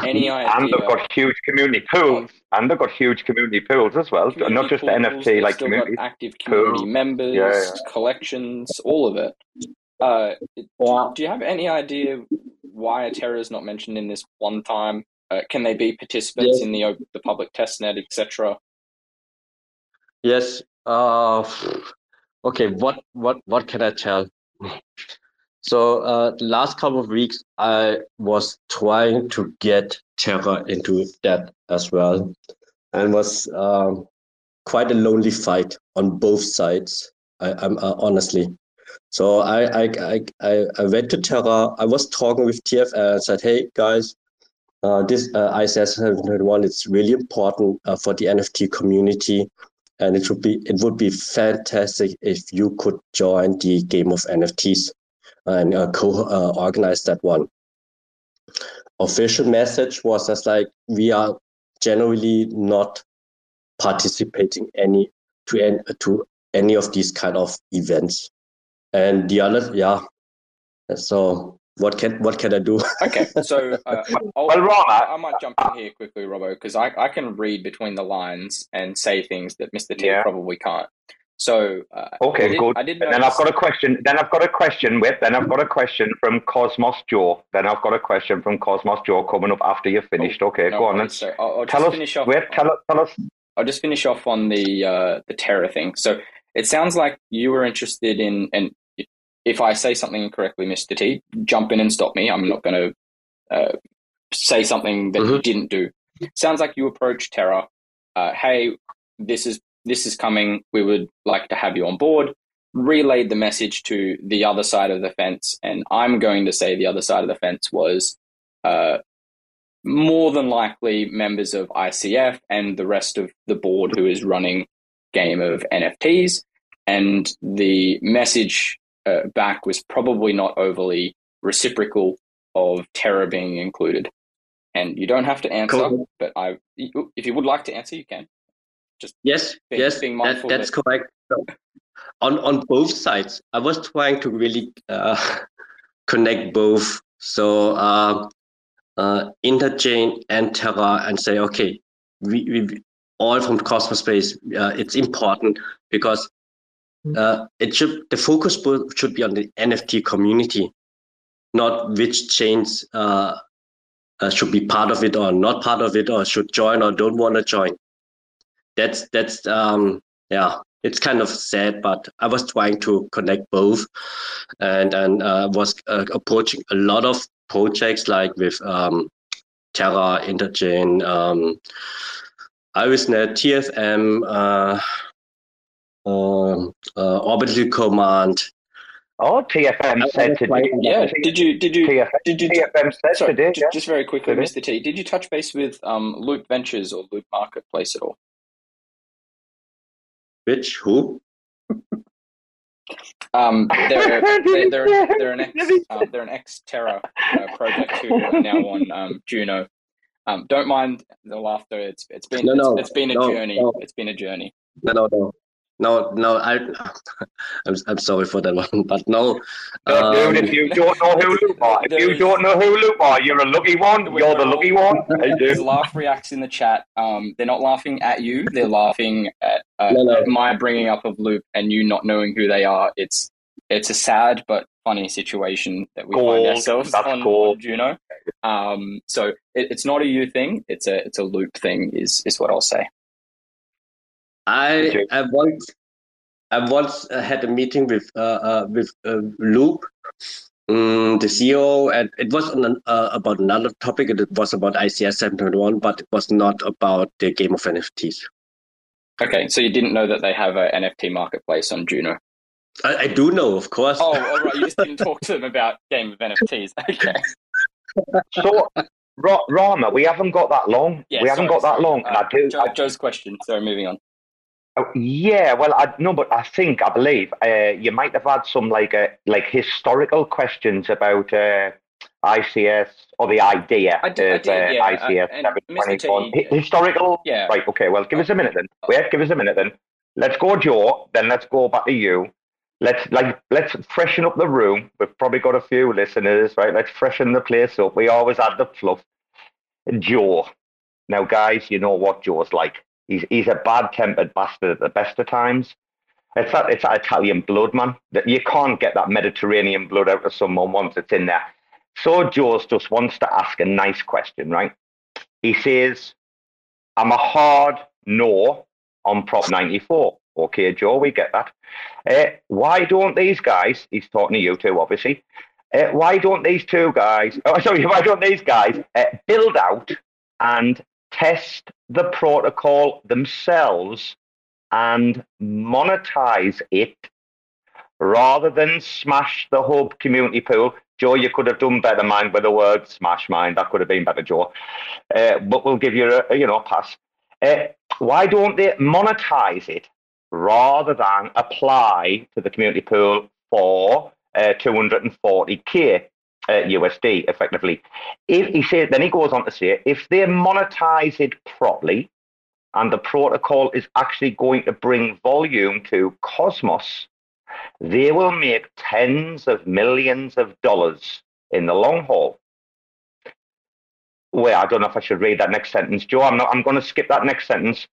any idea? And they've got huge community pools. And they've got huge community pools as well. Not just pools, the NFT, like community. active community pools. members, yeah, yeah. collections, all of it. Uh, do you have any idea why Terra is not mentioned in this one time? Uh, can they be participants yes. in the the public testnet, etc.? Yes. Uh, okay. What what what can I tell? So uh, the last couple of weeks, I was trying to get Terra into that as well, and was um, quite a lonely fight on both sides. I, am uh, honestly. So I, I I I went to Terra. I was talking with TF and said, "Hey guys, uh, this uh, ICS 721 it's really important uh, for the NFT community." And it would be it would be fantastic if you could join the game of NFTs and uh, co-organize uh, that one. Official message was just like we are generally not participating any to any, to any of these kind of events. And the other, yeah. So what can what can I do? okay, so uh, well, I, I might jump in here quickly, Robbo, because I, I can read between the lines and say things that Mr. T yeah. probably can't. So uh, okay, I did, good. I did then I've got a question. Then I've got a question with. Then I've got a question from Cosmos Joe. Then I've got a question from Cosmos Joe coming up after you've finished. Oh, okay, no go on. Then. So I'll, I'll tell us. Finish off, tell us. Tell us. I'll just finish off on the uh, the Terra thing. So it sounds like you were interested in, and if I say something incorrectly, Mister T, jump in and stop me. I'm not going to uh, say something that mm-hmm. you didn't do. Sounds like you approached Terra. Uh, hey, this is this is coming. We would like to have you on board. Relayed the message to the other side of the fence. And I'm going to say the other side of the fence was uh, more than likely members of ICF and the rest of the board who is running game of NFTs. and the message uh, back was probably not overly reciprocal of Terra being included. And you don't have to answer, cool. but I, if you would like to answer, you can. Just yes, being, yes, being that, that's that... correct. So, on on both sides, I was trying to really uh, connect both. So uh, uh, Interchain and Terra, and say, okay, we, we all from Cosmos Space. Uh, it's important because hmm. uh, it should the focus should be on the NFT community, not which chains uh, uh, should be part of it or not part of it, or should join or don't want to join. That's that's um, yeah, it's kind of sad, but I was trying to connect both, and and uh, was uh, approaching a lot of projects like with um, Terra, Interchain, um, IrisNet, TFM, uh, uh, uh, Orbital Command, Oh, TFM said today. Yeah, did you did you TFM, did you TFM said sorry, today? Just, yeah. just very quickly. Mr. T, did you touch base with um, Loop Ventures or Loop Marketplace at all? Which who? Um, they're, they're, they're, they're, an ex um, they're an ex Terra uh, project who are now on um, Juno. Um, don't mind the laughter. It's it's been no, no, it's, it's been a no, journey. No. It's been a journey. No, no, no. No, no, I, I'm, I'm sorry for that one, but no. Um, dude, if you don't know who Loop are, if you don't know who Loop are, you're a lucky one. You're the lucky one. There's laugh reacts in the chat. Um, they're not laughing at you. They're laughing at, uh, no, no. at my bringing up of Loop and you not knowing who they are. It's it's a sad but funny situation that we find ourselves on, on, Juno. Um, so it, it's not a you thing. It's a it's a Loop thing. Is is what I'll say. I I once I once uh, had a meeting with uh, uh, with uh, Loop, um, the CEO, and it was an, uh, about another topic. It was about ICS 721, but it was not about the game of NFTs. Okay, so you didn't know that they have an NFT marketplace on Juno. I, I do know, of course. Oh, all right. You just didn't talk to them about game of NFTs. Okay. so, Rarma, we haven't got that long. Yeah, we haven't sorry, got that long. Uh, I do, Joe, I, Joe's question. Sorry, moving on. Oh, yeah, well, I no, but I think I believe uh, you might have had some like uh, like historical questions about uh, ICS or the idea I did, of I did, yeah. ICS T, Historical, yeah. Right. Okay. Well, give us a minute then. Wait, give us a minute then. Let's go, Joe. Then let's go back to you. Let's like let's freshen up the room. We've probably got a few listeners, right? Let's freshen the place up. We always add the fluff. Joe. Now, guys, you know what Joe's like. He's he's a bad tempered bastard at the best of times. It's that it's that Italian blood, man. That you can't get that Mediterranean blood out of someone once it's in there. So Joe's just wants to ask a nice question, right? He says, "I'm a hard no on Prop 94." Okay, Joe, we get that. Uh, why don't these guys? He's talking to you too, obviously. Uh, why don't these two guys? Oh, sorry. Why don't these guys uh, build out and test the protocol themselves and monetize it rather than smash the hub community pool. Joe, you could have done better, mind with the word smash, mind. That could have been better, Joe. Uh, but we'll give you a, you know pass. Uh, why don't they monetize it rather than apply to the community pool for uh, 240k? Uh, USD effectively. If he said, then he goes on to say, if they monetize it properly, and the protocol is actually going to bring volume to Cosmos, they will make tens of millions of dollars in the long haul. Well, I don't know if I should read that next sentence, Joe. I'm not. I'm going to skip that next sentence.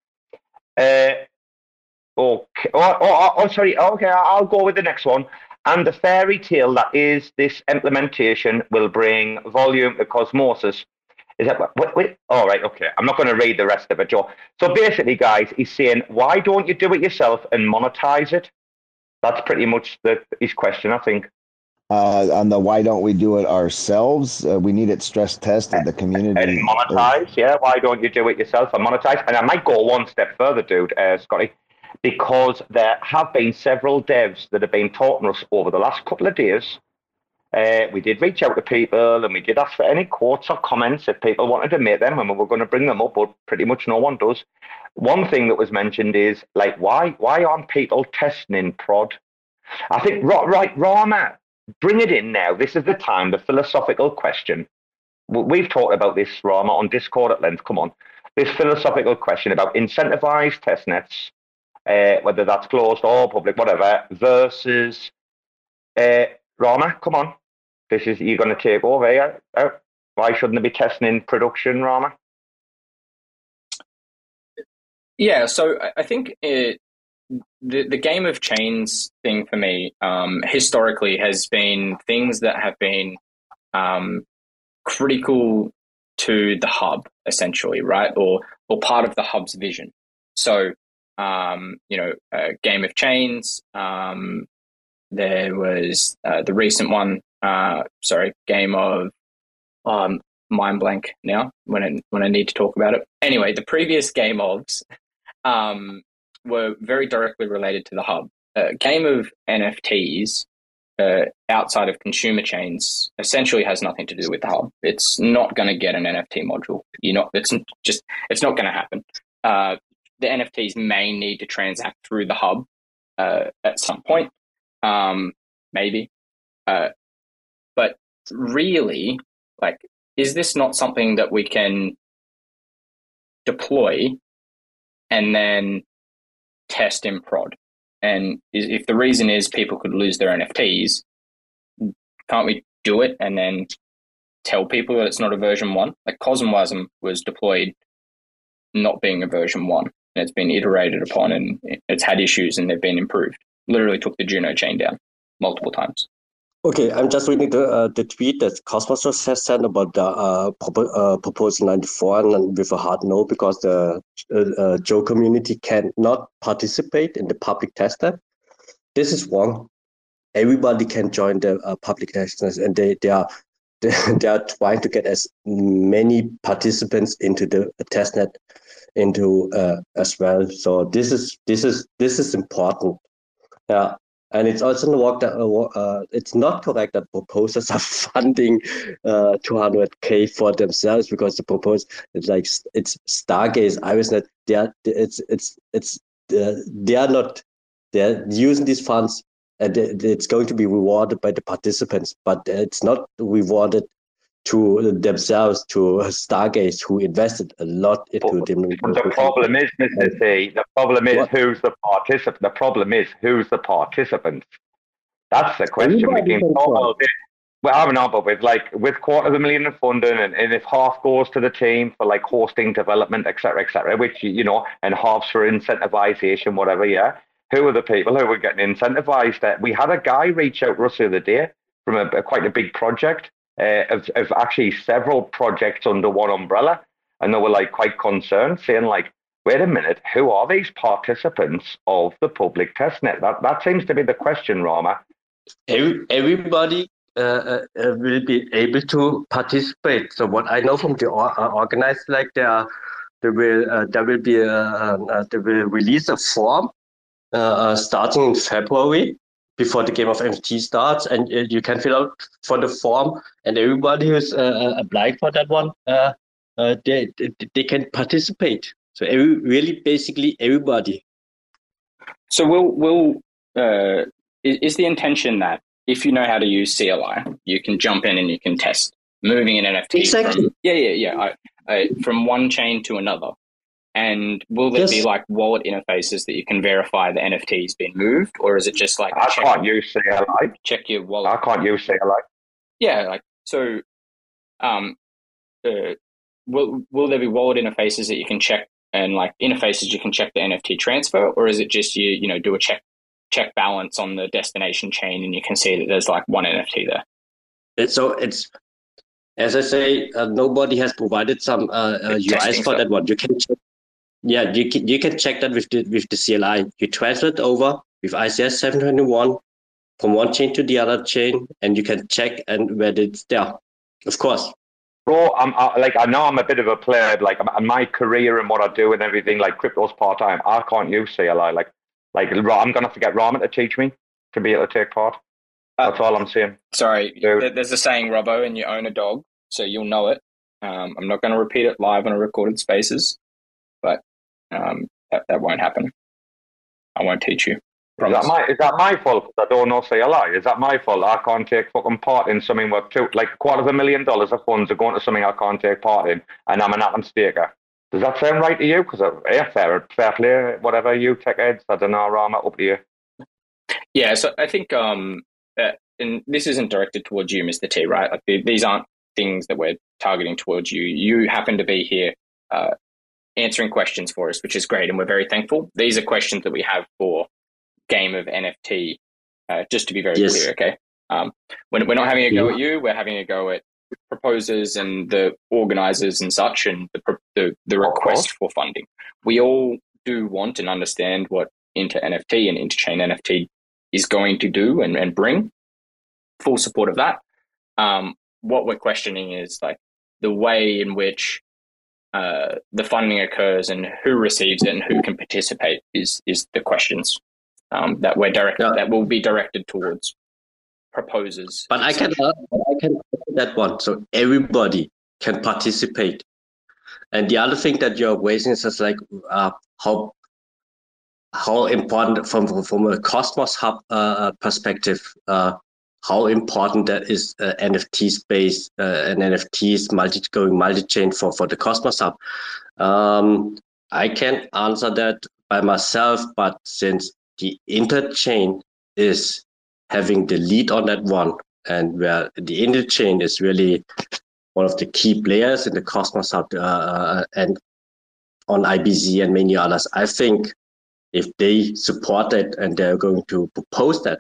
Uh, okay. Oh, oh, oh, oh, sorry. Okay, I'll go with the next one. And the fairy tale that is this implementation will bring volume to Cosmosis. Is that wait, wait? All right, okay. I'm not going to read the rest of it, Joe. So basically, guys, he's saying, why don't you do it yourself and monetize it? That's pretty much the, his question, I think. Uh, on the why don't we do it ourselves? Uh, we need it stress tested. The community and monetize, yeah. Why don't you do it yourself and monetize? And I might go one step further, dude, uh, Scotty because there have been several devs that have been talking to us over the last couple of days Uh, we did reach out to people and we did ask for any quotes or comments if people wanted to make them and we were going to bring them up, but pretty much no one does. One thing that was mentioned is like, why why aren't people testing in prod? I think, right, right Rarma, bring it in now. This is the time, the philosophical question. We've talked about this, Rarma, on Discord at length. Come on. This philosophical question about incentivized test nets, uh, whether that's closed or public, whatever, versus uh, Rarma, come on. This is you're going to take over. Yeah? Oh, why shouldn't they be testing in production, Rarma? Yeah, so I think it, the the game of chains thing for me um, historically has been things that have been um, critical to the hub, essentially, right, or or part of the hub's vision. So, um, you know, a game of chains. Um, there was uh, the recent one. Uh, sorry, game of um, mind blank now when I, when I need to talk about it. Anyway, the previous game ofs um, were very directly related to the hub. A game of NFTs uh, outside of consumer chains essentially has nothing to do with the hub. It's not going to get an NFT module. You're not. It's just. It's not going to happen. Uh, the NFTs may need to transact through the hub uh, at some point, um, maybe. Uh, but really, like, is this not something that we can deploy and then test in prod? And if the reason is people could lose their NFTs, can't we do it and then tell people that it's not a version one? Like Cosmwasm was deployed not being a version one, it's been iterated upon, and it's had issues, and they've been improved. Literally took the Juno chain down multiple times. Okay, I'm just reading the, uh, the tweet that Cosmos has sent about the uh, uh, proposal 94 and with a hard no because the uh, uh, Joe community cannot participate in the public testnet. This is wrong. Everybody can join the uh, public testnet and they, they are they, they are trying to get as many participants into the testnet into uh, as well. So this is this is this is important. Yeah, and it's also not that uh, uh, it's not correct that proposers are funding uh, 200k for themselves because the proposal it's like it's Stargaze, IrisNet. They are it's it's it's uh, they are not they're using these funds and it's going to be rewarded by the participants, but it's not rewarded to themselves to Stargaze, who invested a lot into them. The problem is, Mr. C, the problem is what? who's the participant. The problem is who's the participant. That's the question. we can about it. Well, I don't but with like with quarter of a million in funding, and, and if half goes to the team for like hosting, development, etc., etc., which you know, and half for incentivization, whatever, yeah. Who are the people who were getting incentivized? We had a guy reach out to us the other day from a, a quite a big project, uh, of, of actually several projects under one umbrella. And they were like quite concerned, saying like, wait a minute, who are these participants of the public testnet? That that seems to be the question, Rarma. Everybody uh, uh, uh, will be able to participate. So what I know from the uh, organized, like there, there will uh, there will be a, uh, they will release a form starting in February before the game of NFT starts, and uh, you can fill out for the form, and everybody who's uh, uh applying for that one, uh, uh, they, they can participate. So every, really, basically everybody. So will will uh, is the intention that if you know how to use CLI, you can jump in and you can test moving an NFT. Exactly. From, yeah, yeah, yeah. I, I, from one chain to another. And will there yes. be like wallet interfaces that you can verify the NFT has been moved, or is it just like I can't use CLI. Check your wallet. I can't use CLI. Yeah, like so. Um, uh, will will there be wallet interfaces that you can check and like interfaces you can check the NFT transfer, or is it just you you know do a check check balance on the destination chain and you can see that there's like one NFT there? So it's as I say, uh, nobody has provided some uh, uh, UIs for stuff. that one. You can check yeah, you can, you can check that with the with the CLI. You transfer it over with ICS 721 from one chain to the other chain, and you can check and whether it's there. Of course. Bro, I'm I, like I know I'm a bit of a player. Like my career and what I do and everything, like crypto's part time. I can't use CLI. Like like I'm gonna have to get Ramen to teach me to be able to take part. Uh, That's all I'm saying. Sorry, Dude. there's a saying, Robbo, and you own a dog, so you'll know it. Um, I'm not going to repeat it live on a recorded spaces, but um, that, that won't happen. I won't teach you. Is that my is that my fault? 'cause I don't know say a lie. Is that my fault? I can't take fucking part in something where two like a quarter of a million dollars of funds are going to something I can't take part in, and I'm an atom staker. Does that sound right to you? Because yeah, fair, fair play, whatever you tech heads. I don't know, Rarma, up to you. Yeah, so I think, um, uh, and this isn't directed towards you, Mr. T, right? Like the, these aren't things that we're targeting towards you. You happen to be here uh, answering questions for us, which is great, and we're very thankful. These are questions that we have for Game of NFT. Uh, just to be very Yes. clear, okay? Um, we're, we're not having a go at you. We're having a go at proposers and the organizers and such, and the the, the request for funding. We all do want and understand what Inter NFT and Interchain NFT is going to do and, and bring. Full support of that. Um, what we're questioning is like the way in which uh, the funding occurs and who receives it and who can participate is is the questions um, that we're direct Yeah. that will be directed towards proposers. But I can uh, I can that one. So everybody can participate. And the other thing that you're raising is just like uh, how how important from from a Cosmos Hub uh, perspective, uh, how important that is uh, NFT space uh, and NFTs multi going multi chain for for the Cosmos Hub. Um, I can't answer that by myself, but since the interchain is having the lead on that one, and where the interchain is really one of the key players in the Cosmos Hub uh, and on IBC and many others. I think if they support it and they're going to propose that,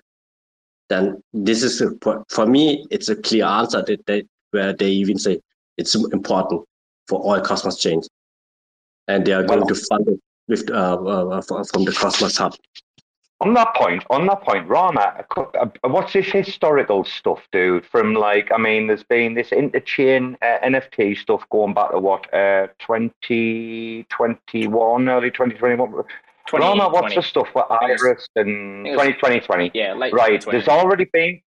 then this is a, for me. It's a clear answer that they where they even say it's important for all Cosmos chains, and they are going to fund it with uh, uh, from the Cosmos Hub. On that point, on that point, Rarma, uh, what's this historical stuff, dude? From like, I mean, there's been this interchain uh, NFT stuff going back to what, uh, 2021, early 2021. Rarma, what's 2020. the stuff with I think it's- Iris and I think 2020? Yeah, late Right, there's already been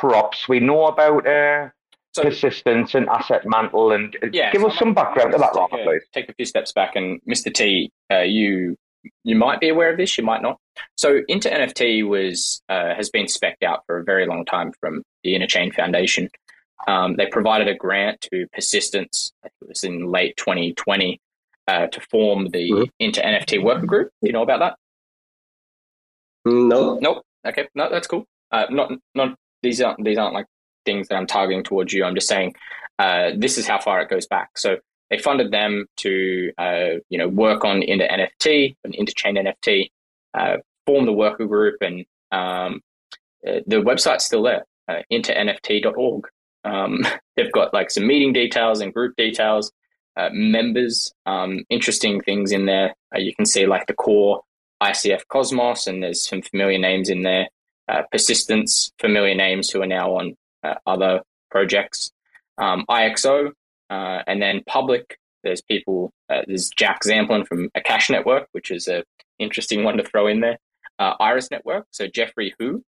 props. We know about uh, So- persistence and asset mantle, and uh, Yeah, give so us I some background to that, Rarma, take a- please. Take a few steps back, and Mr. T, uh, you you might be aware of this, you might not. So, Inter NFT was uh, has been specced out for a very long time from the Interchain Foundation. Um, they provided a grant to Persistence. I think it was in late 2020 uh, to form the Mhm. Inter NFT worker group. Do you know about that? No, Nope. Okay, no, that's cool. Uh, not not these aren't these aren't like things that I'm targeting towards you. I'm just saying uh, this is how far it goes back. So they funded them to uh, you know work on Inter NFT, and interchain NFT, uh, form the worker group, and um, uh, the website's still there, uh, internft.org. Um, they've got like some meeting details and group details, uh, members, um, interesting things in there. Uh, you can see like the core ICF Cosmos, and there's some familiar names in there. Uh, Persistence, familiar names who are now on uh, other projects. Um, IXO, uh, and then public. There's people. Uh, there's Jack Zampolin from Akash Network, which is a interesting one to throw in there. Uh, Iris Network. So Jeffrey Who.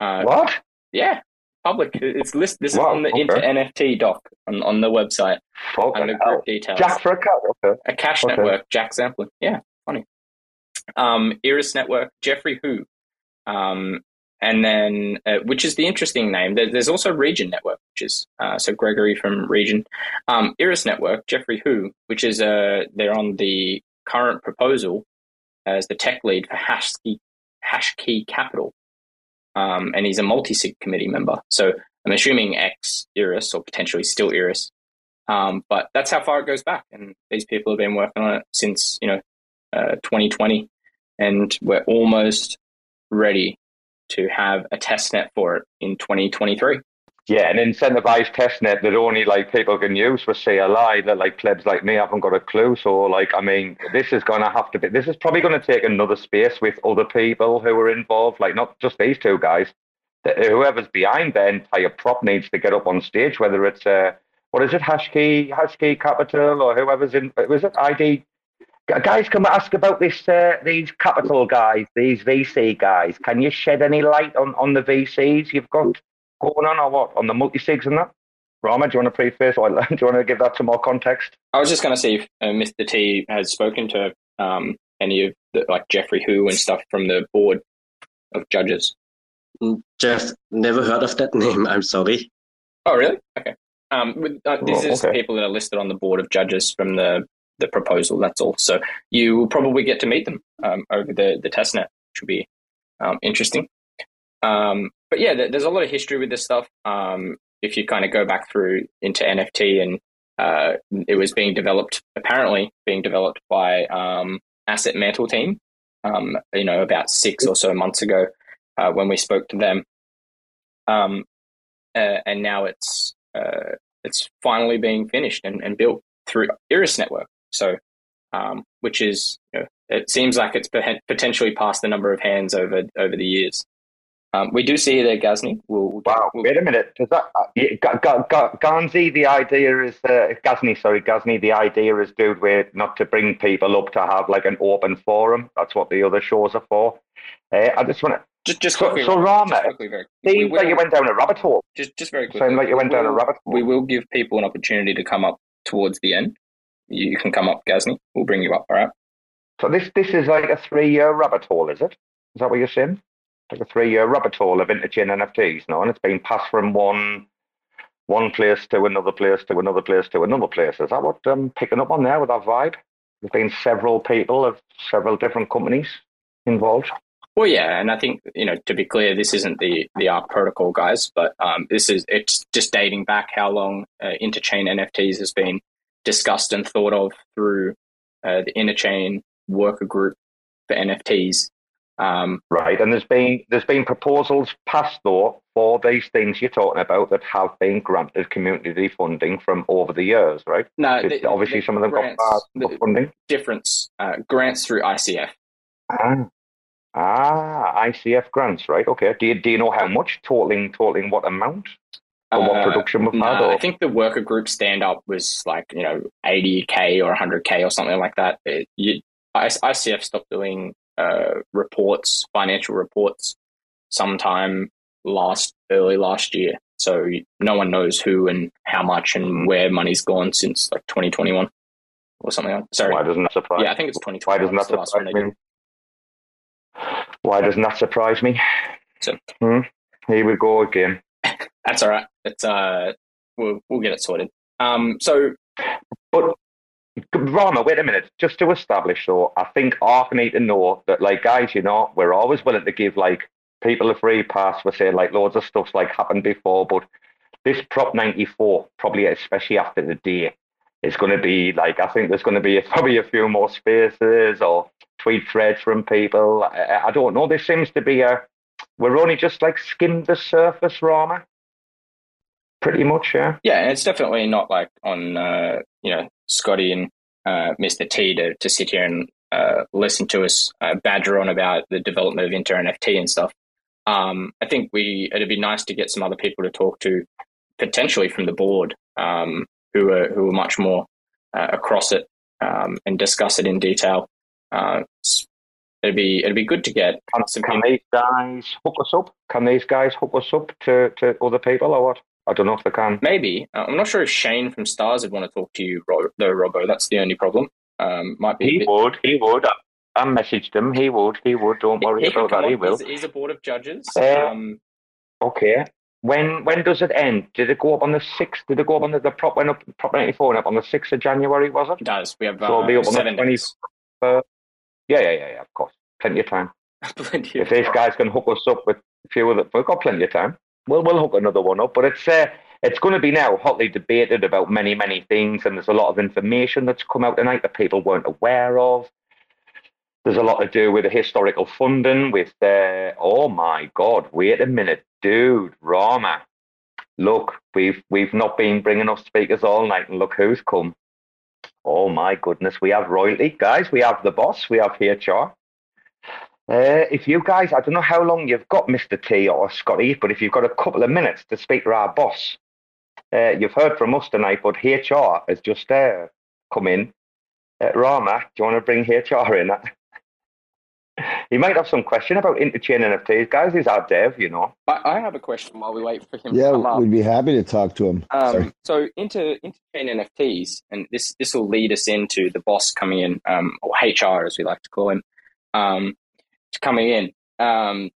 Uh, What? yeah, public. It's list. This Wow, is on the okay. Inter NFT doc on, on the website Fucking under hell. group details. Jack for a cat, okay. Akash Okay. network, Jack Zampolin. Yeah, funny. Um, Iris Network, Jeffrey Hu. Um, and then, uh, which is the interesting name. There, there's also Regen Network, which is uh, so Gregory from Regen. Um, Iris Network, Jeffrey Hu, which is uh, they're on the current proposal as the tech lead for Hashkey, Hashkey Capital. Um, and he's a multi sig committee member. So I'm assuming ex Iris or potentially still Iris. Um, but that's how far it goes back, and these people have been working on it since you know uh, 2020, and we're almost ready to have a test net for it in 2023. Yeah, an incentivized testnet that only like people can use for CLI that like plebs like me haven't got a clue. So like, I mean, this is gonna have to be. This is probably going to take another space with other people who are involved, like not just these two guys. Whoever's behind the entire prop needs to get up on stage, whether it's uh, what is it, Hashkey, Hashkey Capital, or whoever's in. Was it ID? Guys, can ask about this? Uh, these capital guys, these VC guys. Can you shed any light on, on the VCs you've got going on, or what on the multi sigs and that? Rarma, do you want to preface, or do you want to give that some more context? I was just going to see if uh, Mr. T has spoken to um, any of the, like Jeffrey Hu and stuff from the board of judges. Mm, Jeff, never heard of that name. I'm sorry. Oh, really? Okay. Um, with, uh, this Oh, is okay. people that are listed on the board of judges from the the proposal. That's all. So you will probably get to meet them um, over the the testnet, which will be um, interesting. Um, but yeah, there, there's a lot of history with this stuff. Um, if you kind of go back through into NFT, and uh, it was being developed, apparently being developed by um, Asset Mantle team. Um, you know, about six or so months ago, uh, when we spoke to them. Um, uh, and now it's uh, it's finally being finished and, and built through Iris Network. So, um, which is you know, it seems like it's potentially passed the number of hands over over the years. Um, we do see there, Ghazni. We'll, Wow, we'll- wait a minute. Does that uh, yeah, Ga- Ga- Ga- Ganzi? The idea is uh, Ghazni. Sorry, Ghazni. The idea is, dude, we're not to bring people up to have like an open forum. That's what the other shows are for. Uh, I just want to. just just So- quickly, so Rarma, just quickly, very we Seems like you went down a rabbit hole. just just very quickly. Sounds like you went we down a will- rabbit hole. We will give people an opportunity to come up towards the end. You can come up, Ghazni. We'll bring you up. All right. So this this is like a three year rabbit hole, is it? Is that what you're saying? Like a three year rabbit hole of interchain NFTs, no? And it's been passed from one one place to another place to another place to another place. Is that what I'm picking up on there with that vibe? There's been several people of several different companies involved. Well, yeah, and I think you know to be clear, this isn't the the Ark protocol, guys, but um, this is it's just dating back how long uh, interchain NFTs has been discussed and thought of through uh, the interchain worker group for NFTs. Um, Right. And there's been there's been proposals passed though for these things you're talking about that have been granted community funding from over the years, right? no, the- obviously the some of them got grants, passed the funding. difference uh, grants through ICF. Ah. Ah, ICF grants, right? Okay. Do you, do you know how much? Totaling, totaling what amount? Or what Uh, production we've had? Or? I think the worker group stand up was like you know 80k or 100k or something like that. It, you, I- ICF stopped doing uh, reports, financial reports, sometime last early last year. So no one knows who and how much and where money's gone since like 2021 or something. Like, sorry, Why doesn't that surprise? yeah, I think it's Why 2021. doesn't that was the last one surprise me? Why doesn't that surprise me? So- Hmm? Here we go again. That's all right. It's uh, we'll we'll get it sorted. Um, so But Rarma, wait a minute. Just to establish, though, I think Ark need to know that, like, guys, you know, we're always willing to give like people a free pass. We're saying like loads of stuff's like happened before, but this Prop 94, probably especially after the day, is going to be like I think there's going to be probably a few more spaces or tweet threads from people. I, I don't know. There seems to be a we're only just like skimmed the surface, Rarma. Pretty much, yeah. Yeah, it's definitely not like on uh, you know Scotty and uh, Mr. T to, to sit here and uh, listen to us uh, badger on about the development of Inter NFT and stuff. Um, I think we it'd be nice to get some other people to talk to, potentially from the board, um, who are who are much more uh, across it um, and discuss it in detail. Uh, it'd be it'd be good to get Can, some can these guys hook us up? Can these guys hook us up to, to other people or what? I don't know if they can. Maybe uh, I'm not sure if Shane from Stars would want to talk to you, though, Robbo. That's the only problem. Um, might be He bit- would. He would. I, I messaged him. He would. He would. Don't worry He about that. He will. He's, he's a board of judges. Uh, um, Okay. When when does it end? Did it go up on the sixth? Did it go up on the, the prop went up prop ninety four went up on the sixth of January? Was it? it does. We have So uh, be up on the 20 days. Yeah, yeah, yeah, yeah. Of course, plenty of time. Plenty of time. If these guys can hook us up with a few of the, we've got plenty of time. We'll we'll hook another one up, but it's uh, it's going to be now hotly debated about many many things, and there's a lot of information that's come out tonight that people weren't aware of. There's a lot to do with the historical funding. With uh, oh my god, wait a minute, dude, Rarma. Look, we've we've not been bringing up speakers all night, and look who's come. Oh my goodness, we have royalty, guys. We have the boss. We have HR. Uh, if you guys, I don't know how long you've got, Mr. T or Scotty, but if you've got a couple of minutes to speak to our boss, uh, you've heard from us tonight, but HR has just uh, come in Uh, Rarma, do you want to bring HR in? he might have some question about interchain NFTs, guys. He's our dev, you know. I, I have a question while we wait for him. Yeah, to come up. we'd be happy to talk to him. Um, so into interchain NFTs, and this this will lead us into the boss coming in, um, or HR as we like to call him, um, coming in. Um,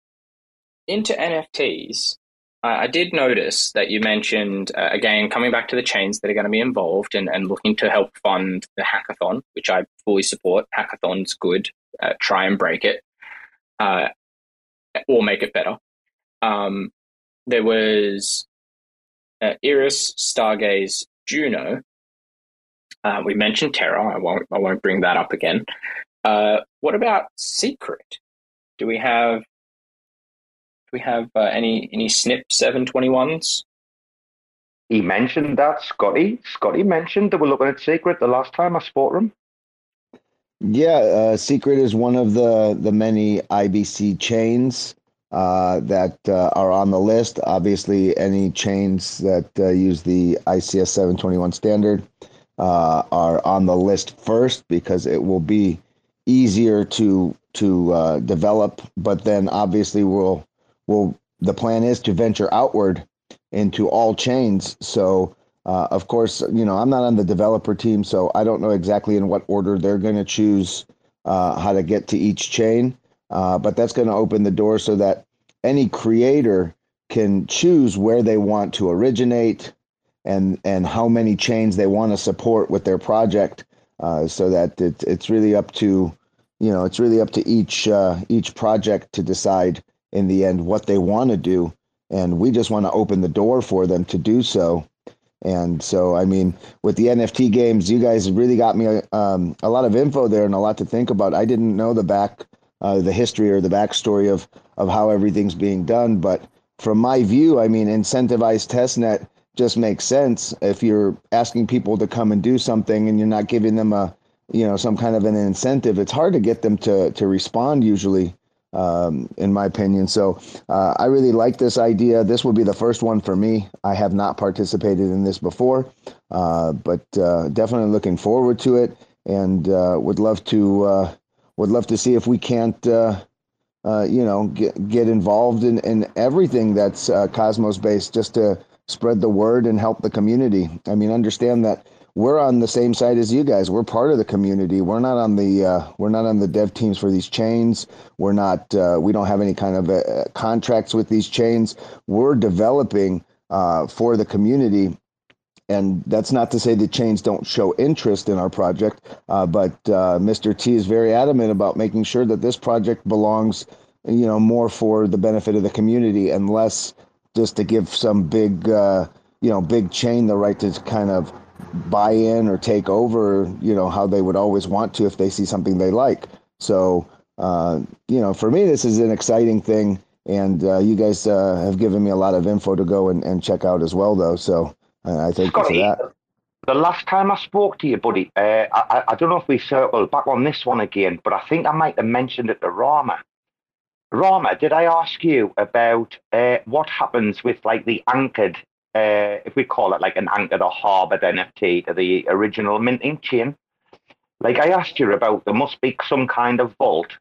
into NFTs, I I did notice that you mentioned uh, again coming back to the chains that are going to be involved and, and looking to help fund the hackathon, which I fully support. Hackathon's good. Uh, try and break it, uh, or make it better. Um, there was uh, Iris, Stargaze, Juno. Uh, we mentioned Terra. I won't. I won't bring that up again. Uh, what about Secret? Do we have? Do we have uh, any any Snip seven twenty ones? He mentioned that, Scotty. Scotty mentioned that we're looking at Secret the last time I spoke to him. Yeah, uh, Secret is one of the the many IBC chains uh, that uh, are on the list. Obviously, any chains that uh, use the ICS 721 standard uh, are on the list first because it will be easier to to uh, develop. But then, obviously, we'll will the plan is to venture outward into all chains. So uh, of course, you know, I'm not on the developer team, so I don't know exactly in what order they're going to choose uh, how to get to each chain. Uh, but that's going to open the door so that any creator can choose where they want to originate and and how many chains they want to support with their project. Uh, so that it, it's really up to you know it's really up to each uh, each project to decide in the end what they want to do, and we just want to open the door for them to do so. And so, I mean, with the NFT games, you guys really got me um, a lot of info there and a lot to think about. I didn't know the back, uh, the history or the backstory of of how everything's being done, but from my view, I mean, incentivized testnet just makes sense if you're asking people to come and do something and you're not giving them a, you know, some kind of an incentive. It's hard to get them to to respond usually um, in my opinion. So uh, I really like this idea. This will be the first one for me. I have not participated in this before, uh, but uh, definitely looking forward to it, and uh, would love to uh, would love to see if we can't. Uh, you know, get get involved in, in everything that's Cosmos based, just to spread the word and help the community. I mean, understand that we're on the same side as you guys. We're part of the community. We're not on the uh, we're not on the dev teams for these chains. We're not. Uh, we don't have any kind of uh, contracts with these chains. We're developing uh, for the community. And that's not to say the chains don't show interest in our project, uh, but uh, Mr. T is very adamant about making sure that this project belongs, you know, more for the benefit of the community and less just to give some big, you know, big chain the right to kind of buy in or take over, you know, how they would always want to if they see something they like. So, uh, you know, for me, this is an exciting thing. And uh, you guys uh, have given me a lot of info to go and, and check out as well, though. So uh, I thank Scotty, you for that. The last time I spoke to you, buddy, uh, I, I don't know if we circled back on this one again, but I think I might have mentioned it to Rarma. Rarma, did I ask you about uh, what happens with like the anchored uh, if we call it like an anchor or harbored NFT to the original minting chain. Like I asked you about, there must be some kind of vault.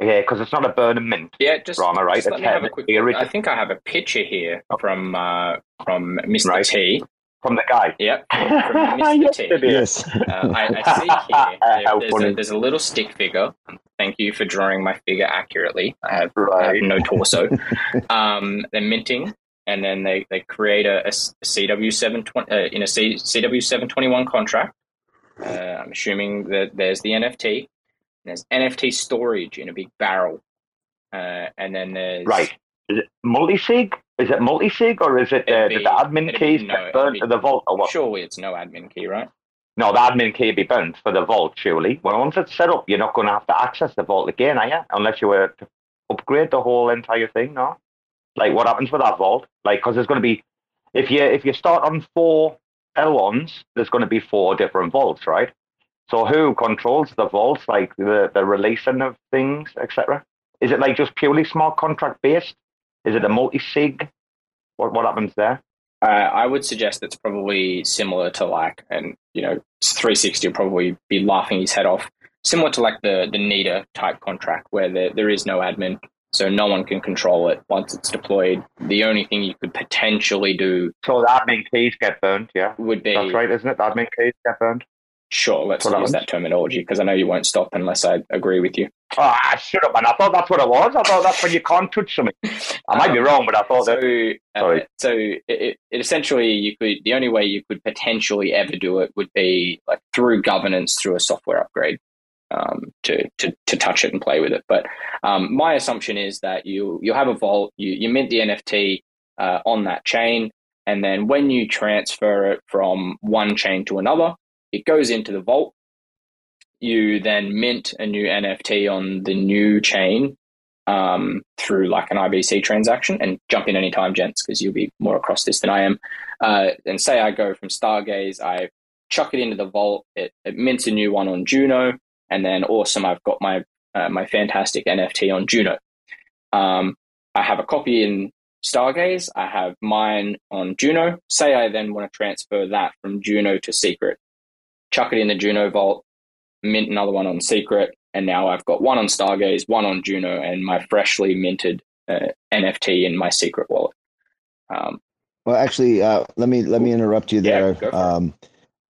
Yeah, because it's not a burn and mint. Yeah, just, drama, right? just let me have a quick. the I think I have a picture here from uh, from Mr. Right. T. from the guy. Yep, from, from Mr. Yes, T. Yes. Uh, I, I see here there- there's, a, there's a little stick figure. Thank you for drawing my figure accurately. I have, I have no torso. um, they're minting, and then they, they create a, a CW seven twenty uh, in a C, CW seven twenty one contract. Uh, I'm assuming that there's the NFT. There's NFT storage in a big barrel, uh, and then there's Right. Is it multi-sig? Is it multi-sig or is it uh, be- the admin keys no, get it'd burnt be- to the vault or what? Surely it's no admin key, right? No, the admin key be burnt for the vault, surely. Well, once it's set up, you're not going to have to access the vault again, are you? Unless you were to upgrade the whole entire thing, no? Like, what happens with that vault? Like, because there's going to be, if you if you start on four L1s, there's going to be four different vaults, right? So who controls the vaults, like the, the releasing of things, etc.? Is it like just purely smart contract based? Is it a multi-sig? What, what happens there? Uh, I would suggest it's probably similar to like, and you know, 360 will probably be laughing his head off. Similar to like the the NETA type contract where there, there is no admin, so no one can control it once it's deployed. The only thing you could potentially do. So the admin keys get burned. Yeah, would be that's right, isn't it? The admin keys get burned. Sure, let's use that terminology because I know you won't stop unless I agree with you. Oh, shut up, man. I thought that's what it was. I thought that's when you can't touch something. I might um, be wrong, but I thought so, that. Uh, so it, it, essentially, you could the only way you could potentially ever do it would be like through governance through a software upgrade um, to, to to touch it and play with it. But um, my assumption is that you you have a vault, you you mint the NFT uh, on that chain, and then when you transfer it from one chain to another it goes into the vault. You then mint a new NFT on the new chain um, through like an IBC transaction and jump in anytime, gents, because you'll be more across this than I am. Uh, and say I go from Stargaze, I chuck it into the vault, it, it mints a new one on Juno, and then awesome, I've got my uh, my fantastic NFT on Juno. Um, I have a copy in Stargaze, I have mine on Juno. Say I then want to transfer that from Juno to Secret chuck it in the Juno Vault, mint another one on Secret, and now I've got one on Stargaze, one on Juno, and my freshly minted uh, NFT in my Secret wallet. Um, well, actually, uh, let me let me interrupt you there. Yeah, um,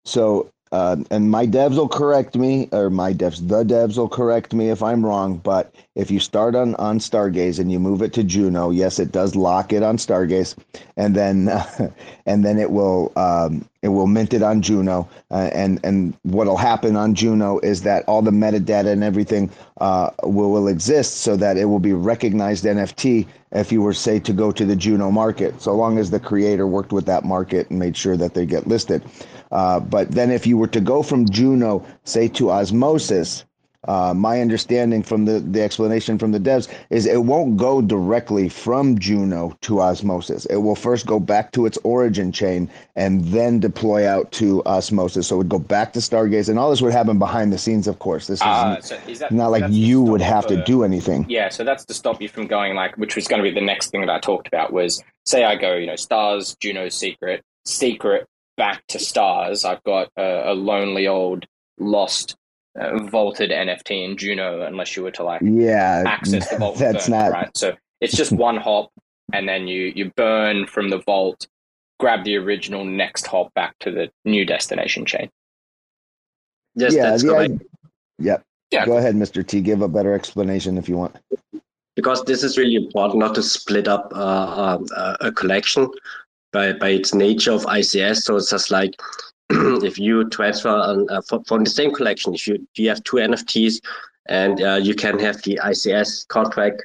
so uh, and my devs will correct me, or my devs, the devs will correct me if I'm wrong. But if you start on on Stargaze and you move it to Juno, yes, it does lock it on Stargaze, and then uh, and then it will um, it will mint it on Juno. Uh, and and what'll happen on Juno is that all the metadata and everything uh, will will exist, so that it will be recognized NFT if you were say to go to the Juno market, so long as the creator worked with that market and made sure that they get listed. Uh, but then if you were to go from Juno, say to Osmosis, uh, my understanding from the, the explanation from the devs is it won't go directly from Juno to Osmosis. It will first go back to its origin chain and then deploy out to Osmosis. So it would go back to Stargaze, and all this would happen behind the scenes, of course. This uh, so is that, not like you would have for, to do anything. Yeah, so that's to stop you from going like, which was going to be the next thing that I talked about was say I go, you know, Stars, Juno, Secret, Secret, back to stars, I've got a, a lonely old lost uh, vaulted NFT in Juno, unless you were to like yeah access the vault. That's not right. So it's just one hop, and then you you burn from the vault, grab the original next hop back to the new destination chain. Yes, yeah, that's correct. Yep. Yeah. Go ahead, Mr. T. Give a better explanation if you want. Because this is really important, not to split up uh, uh, a collection, by, by its nature of ICS. So it's just like if you transfer on, uh, from the same collection, if you, you have two NFTs and uh, you can have the ICS contract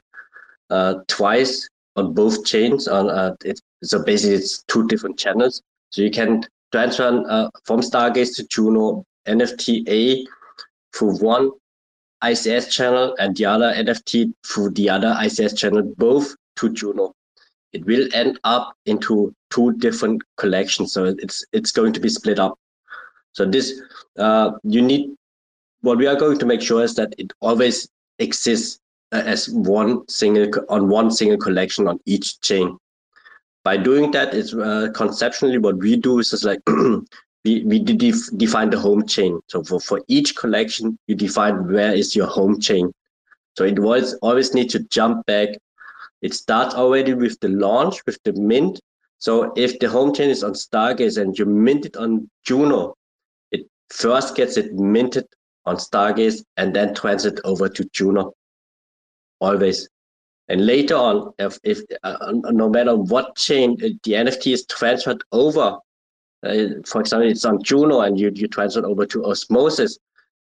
uh, twice on both chains. On uh, it, so basically, it's two different channels. So you can transfer uh, from Stargaze to Juno NFT A through one ICS channel and the other NFT through the other ICS channel, both to Juno it will end up into two different collections. So it's it's going to be split up. So this uh, you need what we are going to make sure is that it always exists uh, as one single on one single collection on each chain. By doing that, it's uh, conceptually what we do is just like we we def- define the home chain. So for for each collection, you define where is your home chain. So it always always need to jump back it starts already with the launch, with the mint. So if the home chain is on Stargaze and you mint it on Juno, it first gets it minted on Stargaze and then transferred over to Juno. Always. And later on, if, if uh, no matter what chain uh, the NFT is transferred over, uh, for example, it's on Juno and you, you transfer over to Osmosis,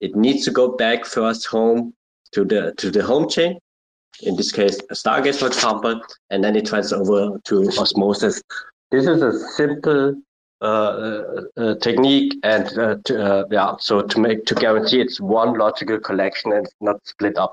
it needs to go back first home to the to the home chain in this case a Stargaze, for example, and then it transfers over to Osmosis. This is a simple uh, uh, uh technique, and uh, to, uh, yeah, so to make to guarantee it's one logical collection and not split up.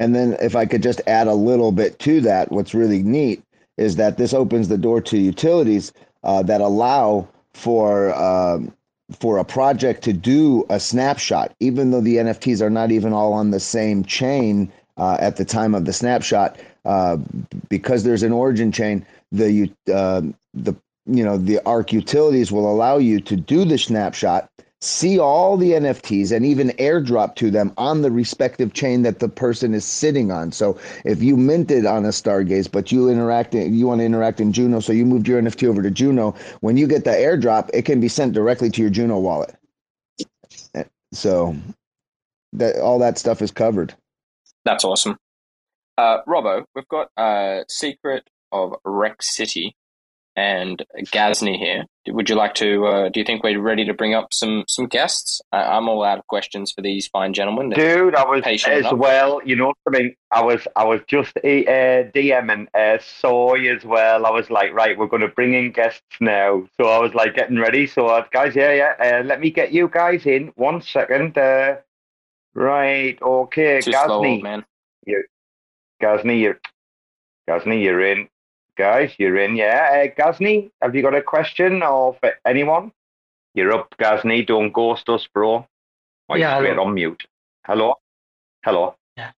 And then, if I could just add a little bit to that, what's really neat is that this opens the door to utilities that allow for um, for a project to do a snapshot, even though the NFTs are not even all on the same chain uh, at the time of the snapshot uh, because there's an origin chain the uh, the you know, the Ark utilities will allow you to do the snapshot, see all the NFTs, and even airdrop to them on the respective chain that the person is sitting on. So if you minted on a Stargaze, but you interact, you want to interact in Juno, so you moved your NFT over to Juno. When you get the airdrop, it can be sent directly to your Juno wallet. So that all that stuff is covered. That's awesome. Uh, Robbo, we've got a secret of RektCity and Ghazni here. Would you like to? Uh, do you think we're ready to bring up some some guests? I, am all out of questions for these fine gentlemen. Dude, I was as enough. well. You know something? I mean? I was I was just uh, DMing uh, Soy as well. I was like, right, we're going to bring in guests now. So I was like getting ready. So uh, guys, yeah, yeah. Uh, let me get you guys in one second. Uh, right, okay, Too Ghazni, slow, man. You, Ghazni, you're Ghazni, you're in. Guys, you're in, yeah. Uh, Ghazni, have you got a question or for anyone? You're up, Ghazni. Don't ghost us, bro. Oh, yeah, straight on mute. Hello? Hello? Yeah.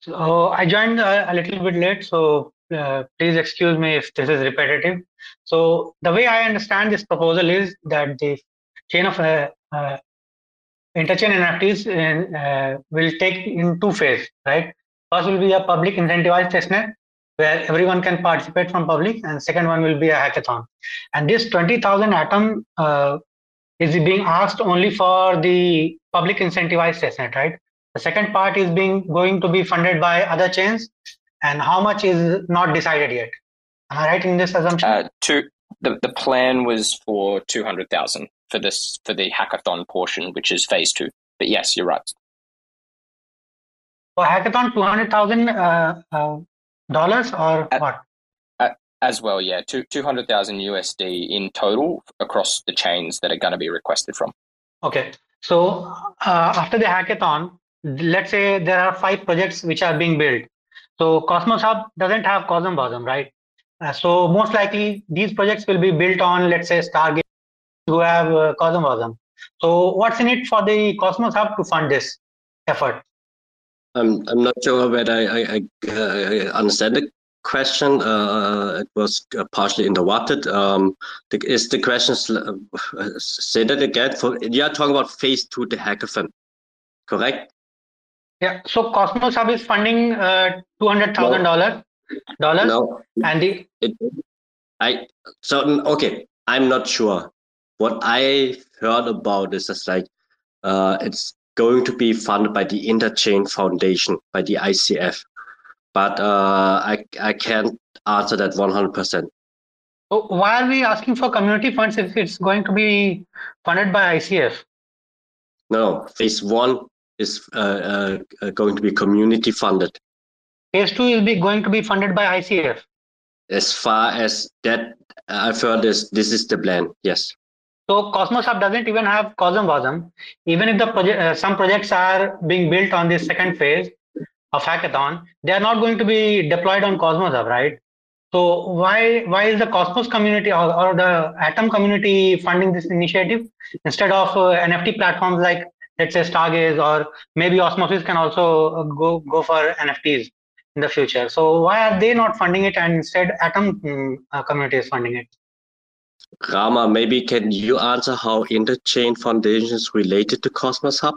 So I joined a, a little bit late, so uh, please excuse me if this is repetitive. So the way I understand this proposal is that the chain of uh, uh, interchain NFTs in, uh, will take in two phases, right? First will be a public incentivized testnet where everyone can participate from public and second one will be a hackathon. And this 20000 atom uh, is being asked only for the public incentivized testnet right? The second part is being going to be funded by other chains and how much is not decided yet. Am i right in this assumption? Uh, two, the, the plan was for 200000 for this for the hackathon portion which is phase two but yes you're right for hackathon 200000 uh, uh, dollars or at, what? At, as well, yeah, two two hundred thousand USD in total across the chains that are going to be requested from. Okay, so uh, after the hackathon, let's say there are five projects which are being built. So Cosmos Hub doesn't have Cosm Wasm, right? Uh, so most likely these projects will be built on, let's say, Stargaze, who have uh, Cosm Wasm. So what's in it for the Cosmos Hub to fund this effort? I'm I'm not sure whether I, I, I uh, understand the question. Uh, it was uh, partially interrupted. Um, the, is the question uh, say that again? For you are talking about phase two, the hackathon, correct? Yeah. So Cosmos Hub is funding uh, two hundred thousand dollars. Dollars. No. And the it, I so okay. I'm not sure. What I heard about this is like uh, it's going to be funded by the Interchain Foundation, by the ICF. But uh, I, I can't answer that 100%. Why are we asking for community funds if it's going to be funded by ICF? No, phase one is uh, uh, going to be community funded. Phase two will be going to be funded by ICF. As far as that, I've heard this. This is the plan. Yes. So Cosmos Hub doesn't even have Cosm Wasm. Even if the project, uh, some projects are being built on this second phase of hackathon, they are not going to be deployed on Cosmos Hub, right? So why why is the Cosmos community or, or the Atom community funding this initiative instead of uh, NFT platforms like let's say Stargaze or maybe Osmosis can also uh, go go for NFTs in the future. So why are they not funding it and instead Atom um, community is funding it? Rarma, maybe can you answer how Interchain Foundation is related to Cosmos Hub?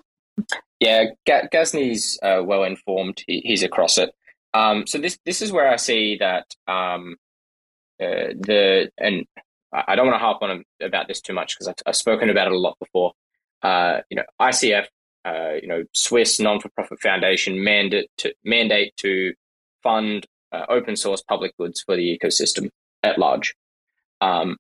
Yeah, G- Ghazni's uh, well informed. He, he's across it. Um, so this this is where I see that um, uh, the and I don't want to harp on about this too much because I've, I've, spoken about it a lot before. Uh, you know, ICF, uh, you know, Swiss non-for-profit foundation mandate to mandate to fund uh, open source public goods for the ecosystem at large. Um,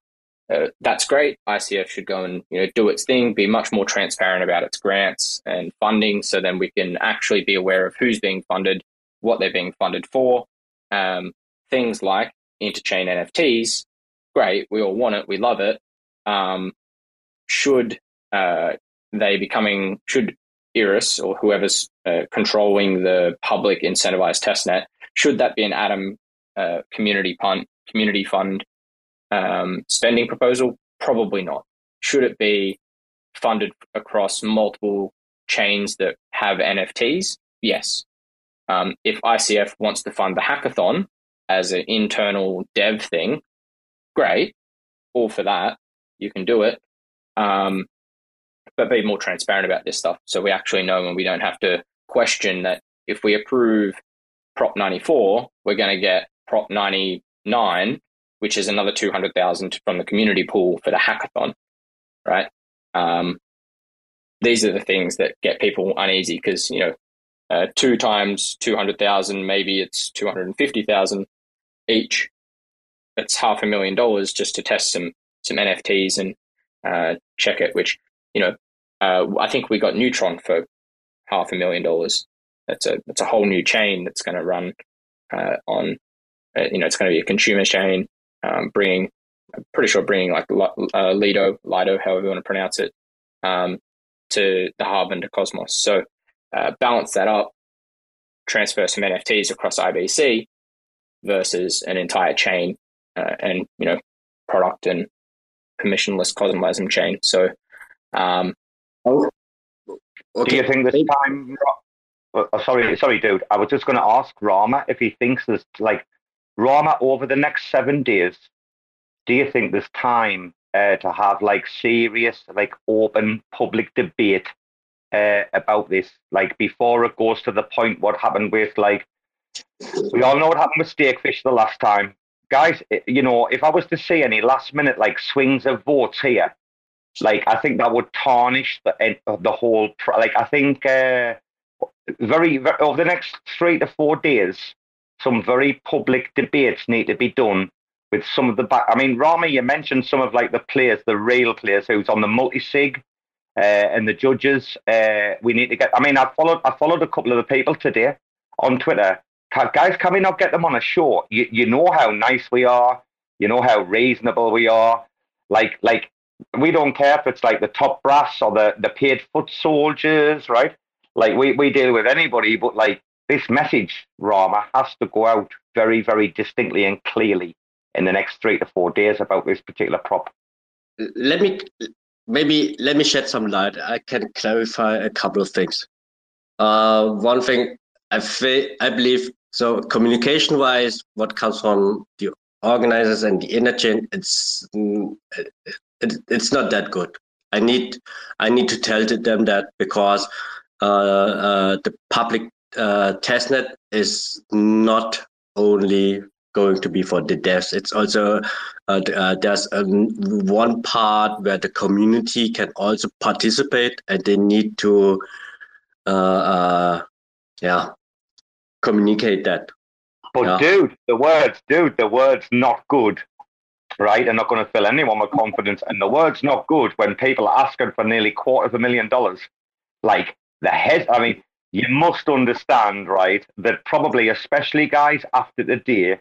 uh, that's great. ICF should go and you know do its thing, be much more transparent about its grants and funding, so then we can actually be aware of who's being funded, what they're being funded for. Um, things like interchain NFTs, great. We all want it. We love it. Um, should uh, they be coming? Should Iris or whoever's uh, controlling the public incentivized testnet, should that be an Atom uh, community community fund um, spending proposal? Probably not. Should it be funded across multiple chains that have NFTs? Yes. Um, if ICF wants to fund the hackathon as an internal dev thing, great. all for that. You can do it, um, but be more transparent about this stuff so we actually know and we don't have to question that if we approve Prop 94, we're going to get Prop 99, which is another 200,000 from the community pool for the hackathon, right? Um, these are the things that get people uneasy because, you know, uh, two times 200,000, maybe it's 250,000 each. That's half a million dollars just to test some, some NFTs and uh, check it, which, you know, uh, I think we got Neutron for half a million dollars. That's a that's a whole new chain that's going to run uh, on. Uh, you know, it's going to be a consumer chain, um, bringing. I'm pretty sure bringing like uh, Lido, Lido, however you want to pronounce it, um, to the hub and to Cosmos. So uh, balance that up, transfer some NFTs across IBC versus an entire chain uh, and you know product and permissionless CosmWasm chain. So, um, oh, okay. do you think this time? Oh, sorry, sorry, dude. I was just going to ask Rarma if he thinks there's like Rarma over the next seven days. Do you think there's time uh, to have like serious, like open public debate uh, about this? Like before it goes to the point what happened with like we all know what happened with Stakefish the last time guys, you know, if I was to see any last minute like swings of votes here, like I think that would tarnish the the whole. Like I think uh, very, very over the next three to four days, some very public debates need to be done with some of the back. I mean, Rami, you mentioned some of like the players, the real players who's on the multi sig. Uh, and the judges, uh, we need to get. I mean, I followed. I followed a couple of the people today on Twitter guys, can we not get them on a show? You, you know how nice we are. You know how reasonable we are. Like, like we don't care if it's like the top brass or the, the paid foot soldiers, right? Like we, we deal with anybody, but like this message, Rarma, has to go out very, very distinctly and clearly in the next three to four days about this particular prop. Let me maybe let me shed some light. I can clarify a couple of things. Uh, one thing I, fe- I believe so communication wise, what comes from the organizers and the Interchain, it's it, it's not that good. I need I need to tell them that because uh, uh, the public uh, testnet is not only going to be for the devs. It's also uh, uh, there's um, one part where the community can also participate, and they need to, uh, yeah, communicate that. But yeah. dude, the words, dude, the words not good, right? Are not going to fill anyone with confidence. And the word's not good when people are asking for nearly quarter of a million dollars. Like the head, I mean, you must understand, right, that probably, especially guys after the day,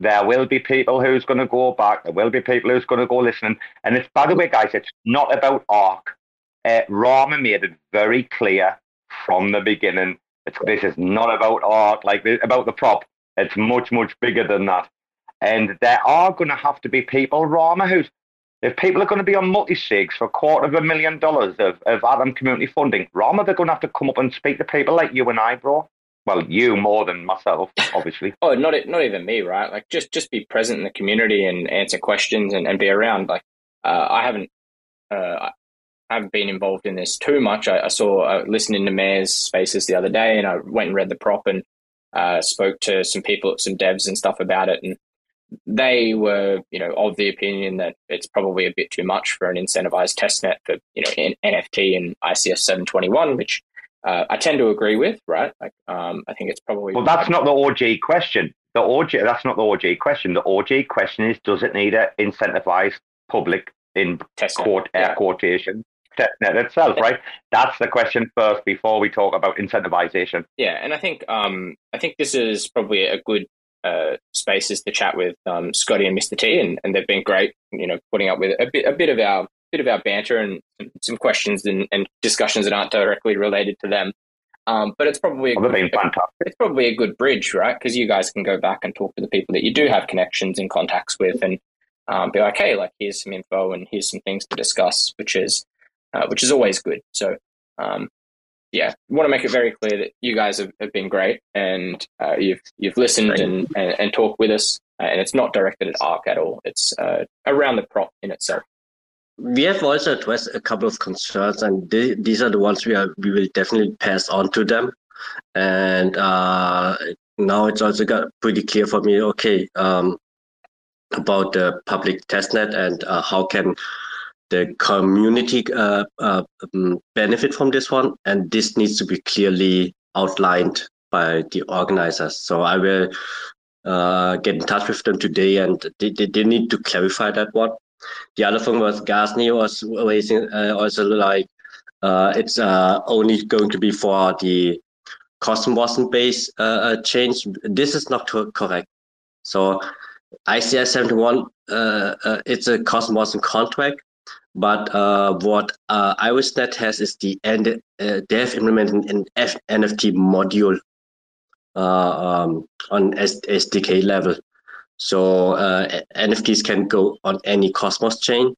there will be people who's going to go back. There will be people who's going to go listening. And it's, by the way, guys, it's not about ARK. Uh, Rarma made it very clear from the beginning it's, this is not about art, like about the prop. It's much, much bigger than that. And there are going to have to be people, Rarma, who's if people are going to be on multi-sigs for a quarter of a million dollars of, of Atom community funding, Rarma, they're going to have to come up and speak to people like you and I, bro. Well, you more than myself, obviously. oh, not not even me, right? Like just just be present in the community and answer questions and, and be around. Like uh, I haven't uh, haven't been involved in this too much. I, I saw uh, listening to Mayor's spaces the other day, and I went and read the prop and uh, spoke to some people, some devs and stuff about it, and they were, you know, of the opinion that it's probably a bit too much for an incentivized testnet for, you know, in NFT and ICS 721, which uh, I tend to agree with, right? Like, um, I think it's probably. Well, that's not the OG question. The OG, that's not the OG question. The OG question is, does it need an incentivized public in quote air yeah. quotation testnet itself, right? That's the question first before we talk about incentivization. Yeah, and I think um, I think this is probably a good uh, spaces to chat with um, Scotty and Mr. T, and, and they've been great. You know, putting up with a bit a bit of our bit of our banter and some questions and, and discussions that aren't directly related to them. Um, but it's probably a good, it's probably a good bridge, right? Because you guys can go back and talk to the people that you do have connections and contacts with, and um, be like, hey, like here's some info and here's some things to discuss, which is uh, which is always good. So, um, yeah, want to make it very clear that you guys have, have been great and uh, you've you've listened and, and, and talked with us. uh, and it's not directed at Ark at all. It's uh, around the prop in itself. We have also addressed a couple of concerns, and th- these are the ones we are we will definitely pass on to them. And uh, now it's also got pretty clear for me. Okay, um, about the public testnet and uh, how can the community uh, uh, um, benefit from this one, and this needs to be clearly outlined by the organizers. So I will uh, get in touch with them today, and they, they, they, need to clarify that one. The other thing was Ghazni was raising uh, also like uh, it's uh, only going to be for the CosmWasm base uh, uh, change. This is not correct. So ICS 71, it's a CosmWasm contract but uh, what uh, IrisNet has is the end, uh, they have implemented an F- NFT module uh, um, on S- SDK level. So uh, NFTs can go on any Cosmos chain.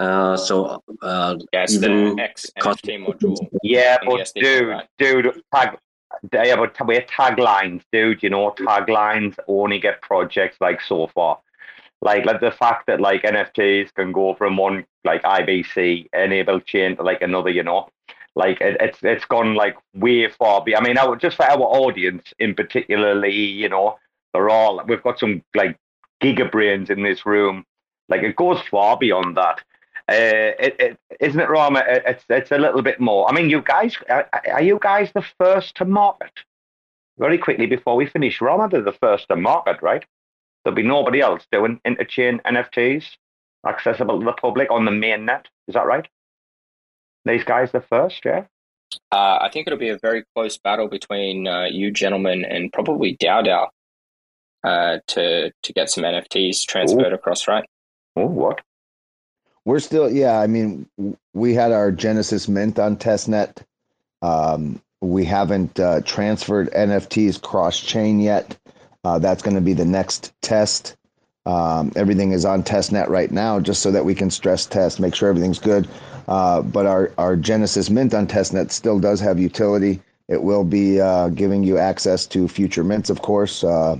Uh, so uh, yes, even the X NFT module. Yeah, but dude, right? dude, tag, yeah, but we're taglines, dude. You know, taglines only get projects like so far like like the fact that like NFTs can go from one like IBC enabled chain to like another, you know, like it, it's it's gone like way far. Beyond I mean, I, just for our audience in particularly, you know, they're all we've got some like gigabrains in this room. Like it goes far beyond that. Uh, it, it isn't it, Rarma? It's it's a little bit more. I mean, you guys are, are you guys the first to market? Very quickly before we finish, Rarma, they're the first to market, right? There'll be nobody else doing interchain NFTs accessible to the public on the main net. Is that right? These guys the first, yeah. Uh, I think it'll be a very close battle between uh, you gentlemen and probably DAO DAO uh, to to get some NFTs transferred Ooh. across, right? Oh, what? We're still, yeah. I mean, we had our Genesis Mint on testnet. Um, we haven't uh, transferred NFTs cross chain yet. Uh, that's going to be the next test. Um, everything is on testnet right now, just so that we can stress test, make sure everything's good. Uh, but our, our Genesis Mint on testnet still does have utility. It will be uh, giving you access to future mints, of course, a uh,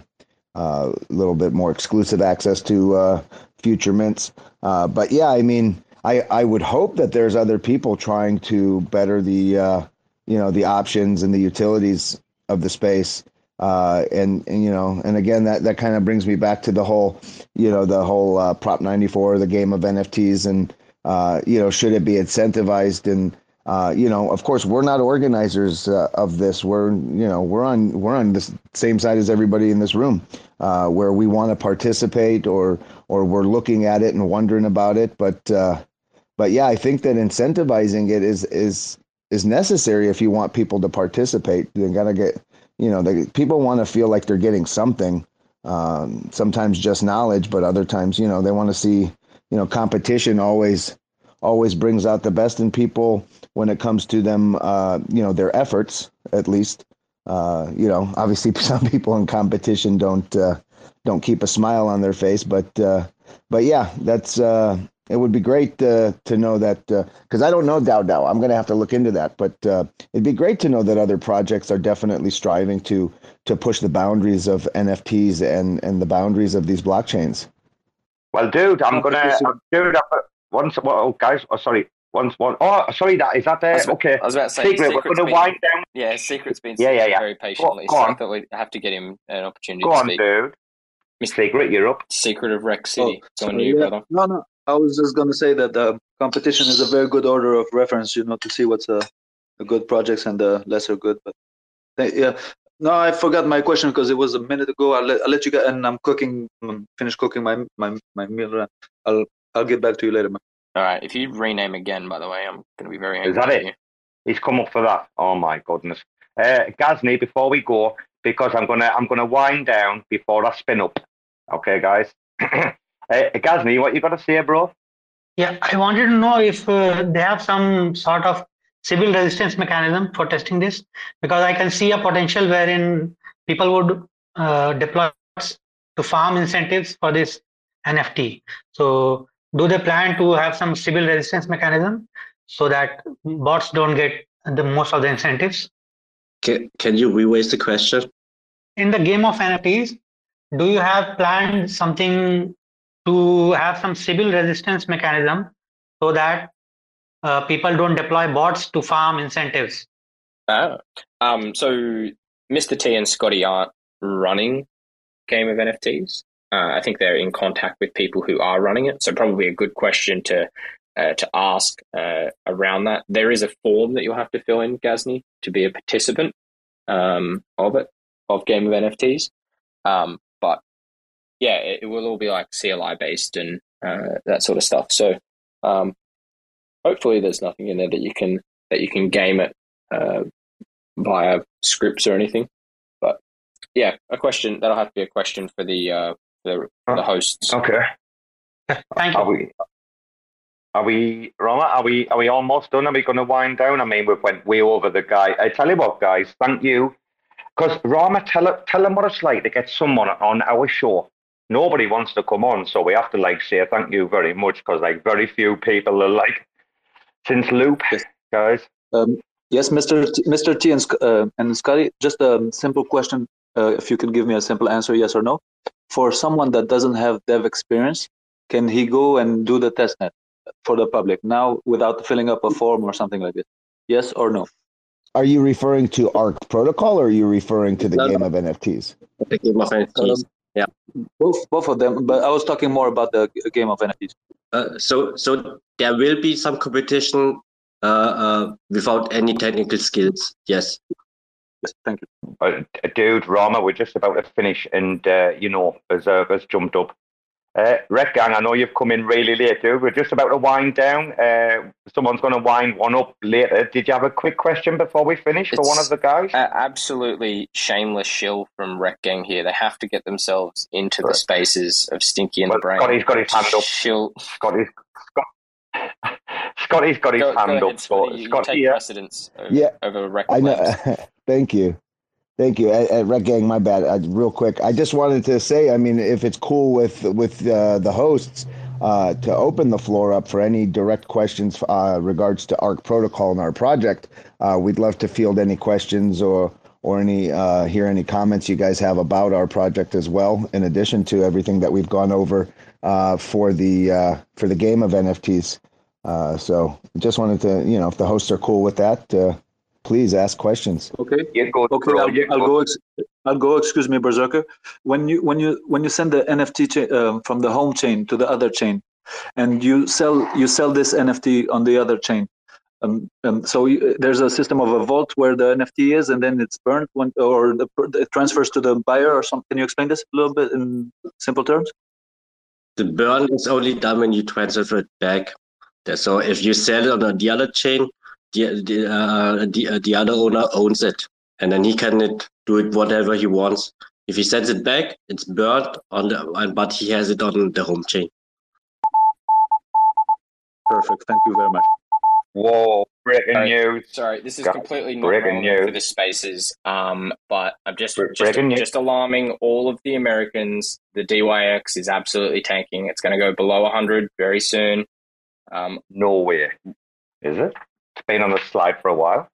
uh, little bit more exclusive access to uh, future mints. but yeah, I mean, I, I would hope that there's other people trying to better the you know the options and the utilities of the space uh, and, and you know, and again, that that kind of brings me back to the whole, you know, the whole uh, Prop 94, the game of NFTs, and uh, you know, should it be incentivized? And uh, you know, of course, we're not organizers uh, of this. We're you know, we're on we're on the same side as everybody in this room, uh, where we want to participate or or we're looking at it and wondering about it. But but yeah, I think that incentivizing it is is is necessary if you want people to participate. You gotta get you know, people want to feel like they're getting something. Um, sometimes just knowledge, but other times, you know, they want to see, you know, competition always always brings out the best in people when it comes to them, uh, you know, their efforts at least. Uh, you know, obviously, some people in competition don't uh, don't keep a smile on their face, but uh, but yeah, that's uh, it would be great uh, to know that because uh, I don't know DAO DAO. I'm going to have to look into that, but uh, it'd be great to know that other projects are definitely striving to to push the boundaries of NFTs and and the boundaries of these blockchains. Well, dude, I'm gonna, dude, once, well, guys, oh, sorry, once, one, oh, sorry, that is that there? okay, I was about to say, secret. We're going to wind down. Yeah, secret's been yeah, yeah, yeah. very patiently. Go, go so I thought we'd have to get him an opportunity. Go to on, speak. dude. Mr. Secret, you're up. Secret of RektCity. Oh, on you, yeah. brother. No, no. I was just going to say that the competition is a very good order of reference, you know, to see what's a, a good projects and the lesser good. But yeah, no, I forgot my question because it was a minute ago. I'll let, I'll let you go, and I'm cooking, I'm finish cooking my my my meal. I'll I'll get back to you later, man. All right. If you rename again, by the way, I'm going to be very angry. Is that it? You. He's come up for that. Oh my goodness, uh, Ghazni. Before we go, because I'm gonna I'm gonna wind down before I spin up. Okay, guys. Hey, Ghazni, what you got to say, bro? Yeah, I wanted to know if uh, they have some sort of sybil resistance mechanism for testing this, because I can see a potential wherein people would uh, deploy to farm incentives for this NFT. So, do they plan to have some sybil resistance mechanism so that bots don't get the most of the incentives? Can, can you re-raise the question? In the game of NFTs, do you have planned something to have some sybil resistance mechanism so that uh, people don't deploy bots to farm incentives? Ah, um, so Mr. T and Scotty aren't running Game of NFTs. Uh, I think they're in contact with people who are running it. So probably a good question to uh, to ask uh, around that. There is a form that you'll have to fill in, Ghazni, to be a participant um, of it of Game of NFTs. Um, yeah, it, it, will all be like CLI based and uh, that sort of stuff. So um, hopefully, there's nothing in there that you can that you can game it uh, via scripts or anything. But yeah, a question that'll have to be a question for the uh, the, the hosts. Okay. Thank you. Are we? Are we, Rarma? Are we? Are we almost done? Are we going to wind down? I mean, we've went way over the guy. I tell you what, guys. Thank you, because Rarma, tell tell them what it's like to get someone on our show. Nobody wants to come on, so we have to like say thank you very much because like very few people are like since Loop, yes. guys. Um, yes, Mr. T, Mr. T and, uh, and Scotty, just a simple question. Uh, if you can give me a simple answer, yes or no for someone that doesn't have dev experience, can he go and do the testnet for the public now without filling up a form or something like this? Yes or no? Are you referring to Ark protocol or are you referring to the no, game of NFTs? The game of NFTs. Um, yeah, both both of them. But I was talking more about the game of NFTs. Uh, so so there will be some competition uh, uh, without any technical skills. Yes. Yes, thank you. Uh, dude, Rarma, we're just about to finish, and uh, you know, Berserker's jumped up. Uh, Rekt Gang, I know you've come in really late, dude. We're just about to wind down. Uh, someone's going to wind one up later. Did you have a quick question before we finish for one of the guys? Uh, absolutely shameless shill from Rekt Gang here. They have to get themselves into right. the spaces of Stinky and well, the Brain. Scotty's got his hand up. Shill. Scotty's, Scott, Scotty's got his go, hand go ahead, up. Scotty, you, Scotty, take yeah. precedence over, yeah. over Red I know. Thank you. Thank you, uh, Rekt Gang. My bad. Uh, real quick, I just wanted to say, I mean, if it's cool with with uh, the hosts uh, to open the floor up for any direct questions uh, regards to Ark Protocol and our project, uh, we'd love to field any questions or or any uh, hear any comments you guys have about our project as well. In addition to everything that we've gone over for the for the game of NFTs. So just wanted to, you know, if the hosts are cool with that, please ask questions. Okay. go, okay. I'll, I'll go. I'll go. Excuse me, Berserker. When you when you when you send the NFT cha- uh, from the home chain to the other chain, and you sell you sell this NFT on the other chain. Um, um, so you, there's a system of a vault where the NFT is, and then it's burned when, or the, it transfers to the buyer or something. Can you explain this a little bit in simple terms? The burn is only done when you transfer it back. So if you sell it on the other chain, the the, uh, the, uh, the other owner owns it, and then he can do it whatever he wants. If he sends it back, it's burned on the, but he has it on the home chain. Perfect. Thank you very much. Whoa, breaking sorry, news. Sorry, this is Got completely not breaking news. for the spaces. Um, but I'm just just, just alarming all of the Americans. The DXY is absolutely tanking. It's going to go below 100 very soon. Um, no way. Is it? It's been on the slide for a while,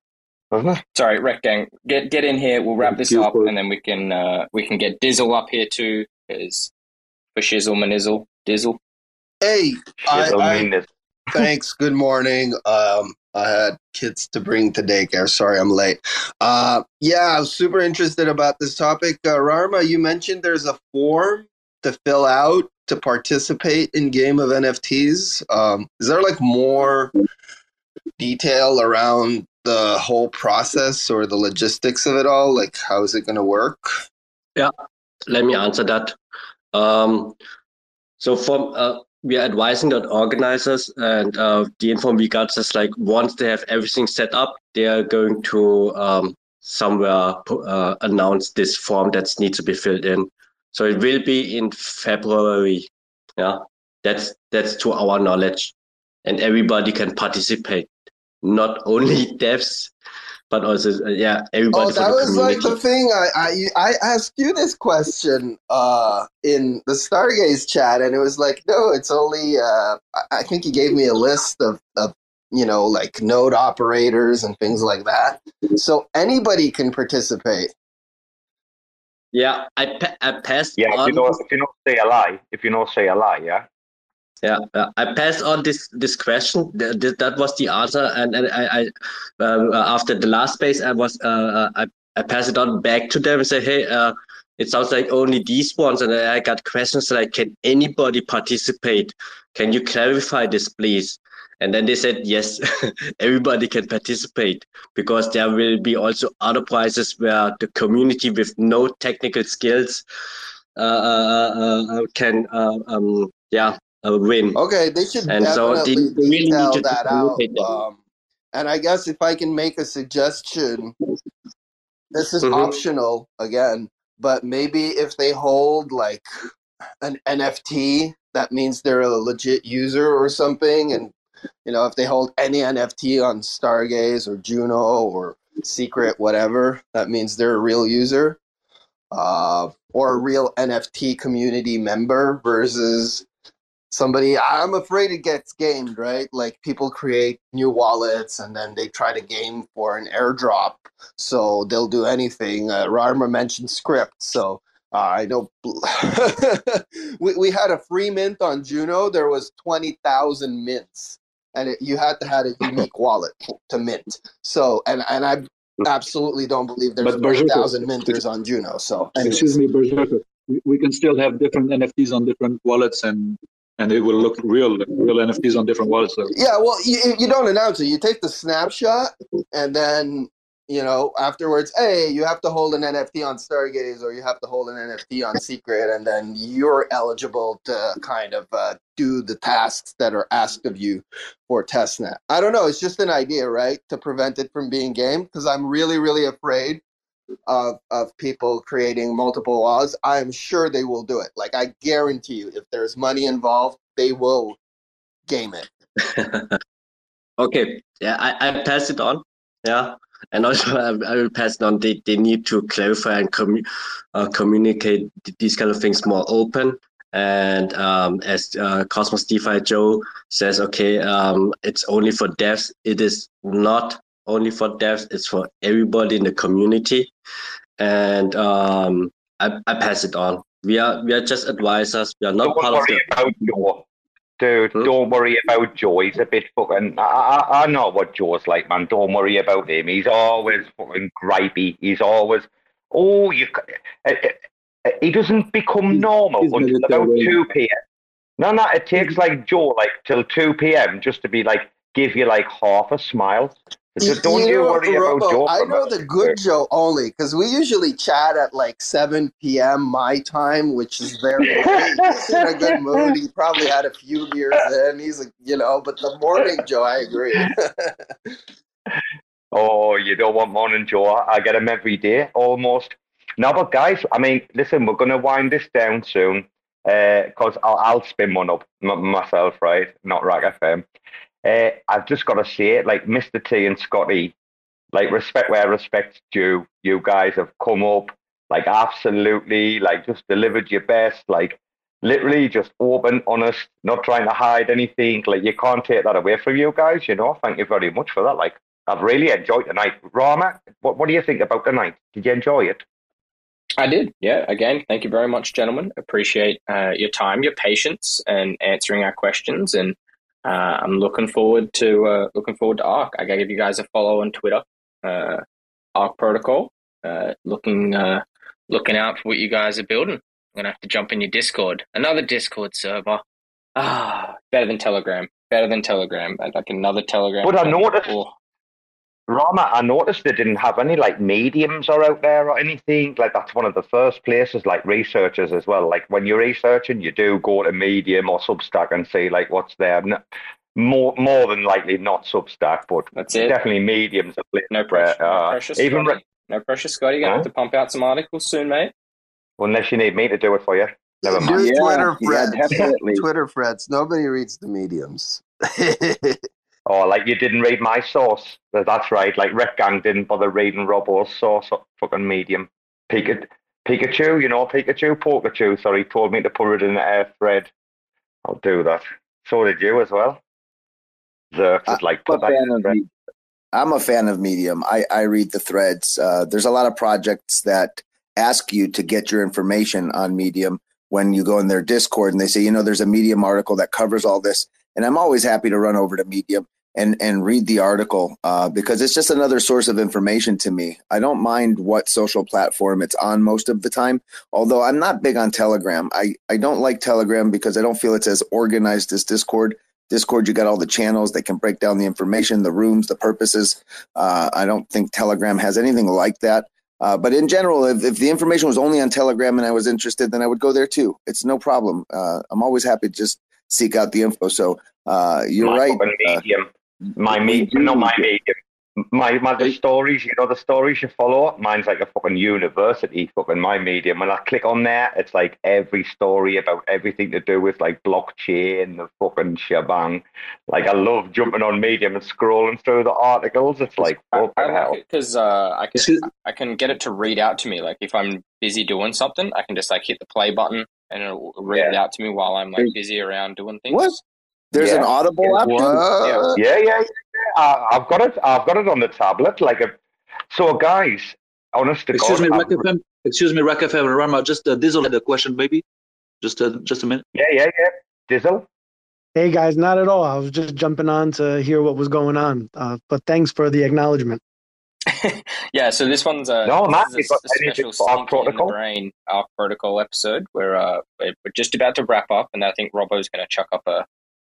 hasn't it? Sorry, Rekt Gang, get get in here. We'll wrap this up, and then we can uh, we can get Dizzle up here too, because for Shizzle Manizzle, Dizzle. Hey, I, I, thanks. Good morning. Um, I had kids to bring to daycare. Sorry, I'm late. Uh, yeah, I was super interested about this topic. Uh, Rarma, you mentioned there's a form to fill out to participate in game of NFTs. Um, is there like more detail around the whole process or the logistics of it all? Like, how is it going to work? Yeah, let me answer that. Um, so, from uh, we are advising the organizers, and uh, the info we got is like once they have everything set up, they are going to um, somewhere uh, announce this form that needs to be filled in. So it will be in February. Yeah, that's that's to our knowledge, and everybody can participate not only devs but also uh, yeah everybody. Oh, that was community. like the thing. I, I I asked you this question uh, in the Stargaze chat, and it was like, no, it's only. Uh, I think you gave me a list of, of you know like node operators and things like that. So anybody can participate. Yeah, I pa- I passed. Yeah, on if you know if you know CLI, if you know CLI, yeah. Yeah, uh, I passed on this this question. Th- th- that was the answer, and, and I, I um, after the last space, I was uh, uh, I I pass it on back to them and say, hey, uh, it sounds like only these ones, and I got questions like, can anybody participate? Can you clarify this, please? And then they said, yes, everybody can participate because there will be also other prizes where the community with no technical skills uh, uh, uh, uh can, uh, um, yeah, uh, win. Okay, they should and definitely so they, they really detail that out. Um, and I guess if I can make a suggestion, this is mm-hmm. optional again, but maybe if they hold like an NFT, that means they're a legit user or something, and you know, if they hold any NFT on Stargaze or Juno or Secret, whatever, that means they're a real user uh, or a real NFT community member versus somebody. I'm afraid it gets gamed, right? Like people create new wallets and then they try to game for an airdrop. So they'll do anything. Uh, Rarma mentioned script. So uh, I know we, we had a free mint on Juno. There was 20,000 mints and it, you had to have a unique wallet to mint. So, and and I absolutely don't believe there's a thousand minters on Juno. So, anyways. excuse me, Berserker, we can still have different NFTs on different wallets and and it will look real, real NFTs on different wallets. Yeah, well, you, you don't announce it. You take the snapshot, and then you know, afterwards, hey, you have to hold an NFT on Stargaze or you have to hold an NFT on Secret, and then you're eligible to kind of uh, do the tasks that are asked of you for testnet. I don't know. It's just an idea, right? To prevent it from being game, because I'm really, really afraid of of people creating multiple laws. I'm sure they will do it. Like I guarantee you, if there's money involved, they will game it. okay. Yeah, I, I pass it on. Yeah and also I, I, will pass it on. They, they need to clarify and commu- uh, communicate these kind of things more open. And um, as uh, Cosmos DeFi Joe says, okay, um, it's only for devs. It is not only for devs. It's for everybody in the community. And um, I, I pass it on. We are we are just advisors. We are not Don't part of the. Dude, hmm? don't worry about Joe. He's a bit fucking. I, I, I know what Joe's like, man. Don't worry about him. He's always fucking gripey. He's always. Oh, you. Uh, uh, he doesn't become normal he's until about 2 p.m. No, no, it takes like Joe, like till 2 p.m. just to be like, give you like half a smile. Just don't you, you worry Robo, about Joe. I know the good Joe only because we usually chat at like 7 p.m. my time, which is very He's in a good mood. He probably had a few beers in. He's a, you know, but the morning Joe, I agree. oh, you don't want morning Joe. I get him every day almost. Now, but guys, I mean, listen, we're going to wind this down soon because uh, I'll, I'll spin one up m- myself, right? Not RAC FM. Uh, I've just got to say it, like Mr. T and Scotty, like respect where respect's due. You guys have come up, like absolutely, like just delivered your best, like literally just open, honest, not trying to hide anything. Like you can't take that away from you guys, you know. Thank you very much for that. Like I've really enjoyed the night. Rarma, what what do you think about the night? Did you enjoy it? I did. Yeah. Again, thank you very much, gentlemen. Appreciate uh, your time, your patience, and answering our questions. And uh, I'm looking forward to uh, looking forward to Ark. I gotta give you guys a follow on Twitter, uh, Ark Protocol. Uh, looking uh, looking out for what you guys are building. I'm gonna have to jump in your Discord, another Discord server. Ah, better than Telegram. Better than Telegram. Like another Telegram. But I noticed. Oh. Rarma, I noticed they didn't have any like mediums or out there or anything. Like that's one of the first places, like researchers as well. Like when you're researching, you do go to Medium or Substack and see like what's there. No, more more than likely not Substack, but that's it. Definitely Mediums. No pressure. Uh, no pressure, even Scotty. no pressure, Scotty. You're gonna huh? have to pump out some articles soon, mate. Unless you need me to do it for you. Never mind. Yeah, Twitter threads. Yeah, Twitter threads. Nobody reads the mediums. Oh, like you didn't read my source. That's right. Like Rekt Gang didn't bother reading Robo's source. Fucking medium. Pikachu, Pikachu, you know Pikachu, Pikachu. Sorry, told me to put it in a thread. I'll do that. So did you as well. Zerk is like put that in thread. I'm a fan of Medium. I, I read the threads. Uh, there's a lot of projects that ask you to get your information on Medium when you go in their Discord and they say, you know, there's a Medium article that covers all this. And I'm always happy to run over to Medium and and read the article uh, because it's just another source of information to me. I don't mind what social platform it's on most of the time, although I'm not big on Telegram. I, I don't like Telegram because I don't feel it's as organized as Discord. Discord, you got all the channels that can break down the information, the rooms, the purposes. Uh, I don't think Telegram has anything like that. Uh, but in general, if, if the information was only on Telegram and I was interested, then I would go there too. It's no problem. Uh, I'm always happy just seek out the info. So uh, you're my right. Medium, my medium, not my medium. My my the stories, you know, the stories you follow. Mine's like a fucking university, fucking my medium. When I click on there, it's like every story about everything to do with like blockchain, the fucking shebang. Like I love jumping on medium and scrolling through the articles. It's like fucking I, I hell. because uh, I can I can get it to read out to me. Like if I'm busy doing something, I can just like hit the play button and it'll read it out to me while I'm like busy around doing things. What? There's an Audible app. Yeah, yeah, yeah. yeah. Uh, I've got it. I've got it on the tablet. Like a, so, guys. Honest to Excuse God, me, I've- FM. Excuse me, RAC FM. Rarma, just uh, Dizzle had a question, maybe. Just uh, just a minute. Yeah, yeah, yeah. Dizzle. Hey guys, not at all. I was just jumping on to hear what was going on. Uh, but thanks for the acknowledgement. Yeah, so this one's a, No, man, this is a, a special for Ark in the Protocol? Brain Ark Protocol episode where uh, we're we're just about to wrap up, and I think Robbo's going to chuck up a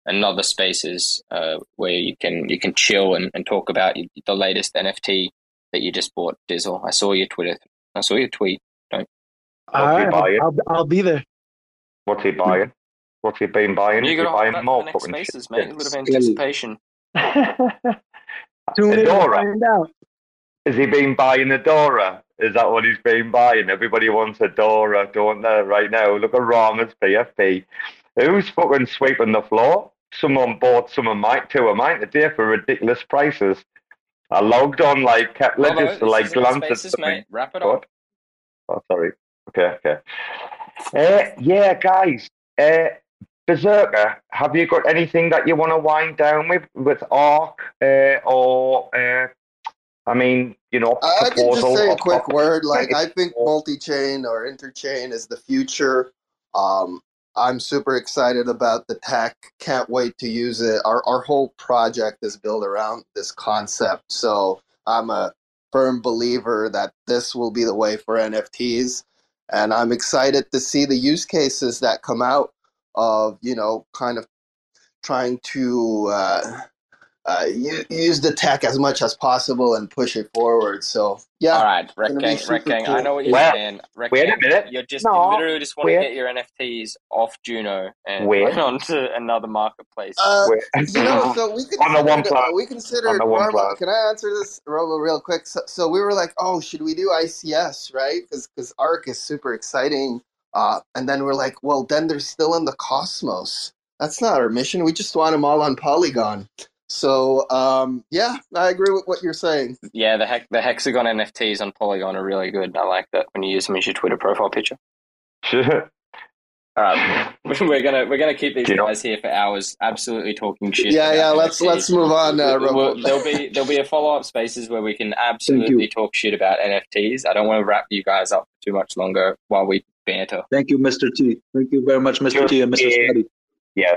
another spaces uh, where you can you can chill and, and talk about the latest NFT that you just bought, Dizzle. I saw your Twitter. I saw your tweet. Don't. All What's he right. I'll, I'll be there. What's he buying? What's he been buying? You Is he got to hold buying more the next spaces, shit? mate. A little bit of anticipation. Tune in Adora. find out. Has he been buying Adora? Is that what he's been buying? Everybody wants Adora, don't they? Right now, look at Rarma's PFP. Who's fucking sweeping the floor? Someone bought some of mine, two of mine today for ridiculous prices. I logged on like kept Robbo, just to like is glance at something. mate. Wrap it What? up. Oh, sorry. Okay, okay. Uh, yeah, guys. Uh, Berserker, have you got anything that you want to wind down with with Ark uh, or? Uh, I mean, you know, I can just say a of- quick word. Like I think multi-chain or interchain is the future. Um, I'm super excited about the tech. Can't wait to use it. Our our whole project is built around this concept. So I'm a firm believer that this will be the way for NFTs, and I'm excited to see the use cases that come out of you know kind of trying to uh, uh, u- use the tech as much as possible and push it forward. So yeah, All right, Rec gonna be Gang, super I know what you're Well, saying. Rec wait a minute. You're just No, you literally just want wait. to get your NFTs off Juno and Wait. run on to another marketplace. Uh, you know, so we considered, On the one considered, plan. uh, we considered On the one Rarma. Can I answer this, Robo, real quick? So, so we were like, oh, should we do ICS, right? Because Ark is super exciting. Uh, and then we're like, well, then they're still in the Cosmos. That's not our mission. We just want them all on Polygon. So um, yeah, I agree with what you're saying. Yeah, the hex, the hexagon NFTs on Polygon are really good. I like that when you use them as your Twitter profile picture. All right, we're gonna we're gonna keep these You know- guys here for hours, absolutely talking shit. Yeah, about yeah. Let's let's move on, uh, We'll- Robo. there'll be there'll be a follow up spaces where we can absolutely talk shit about NFTs. I don't want to wrap you guys up too much longer while we banter. Thank you, Mr. T. Thank you very much, Mr. Just T and Mr. give- Scotty. Yeah.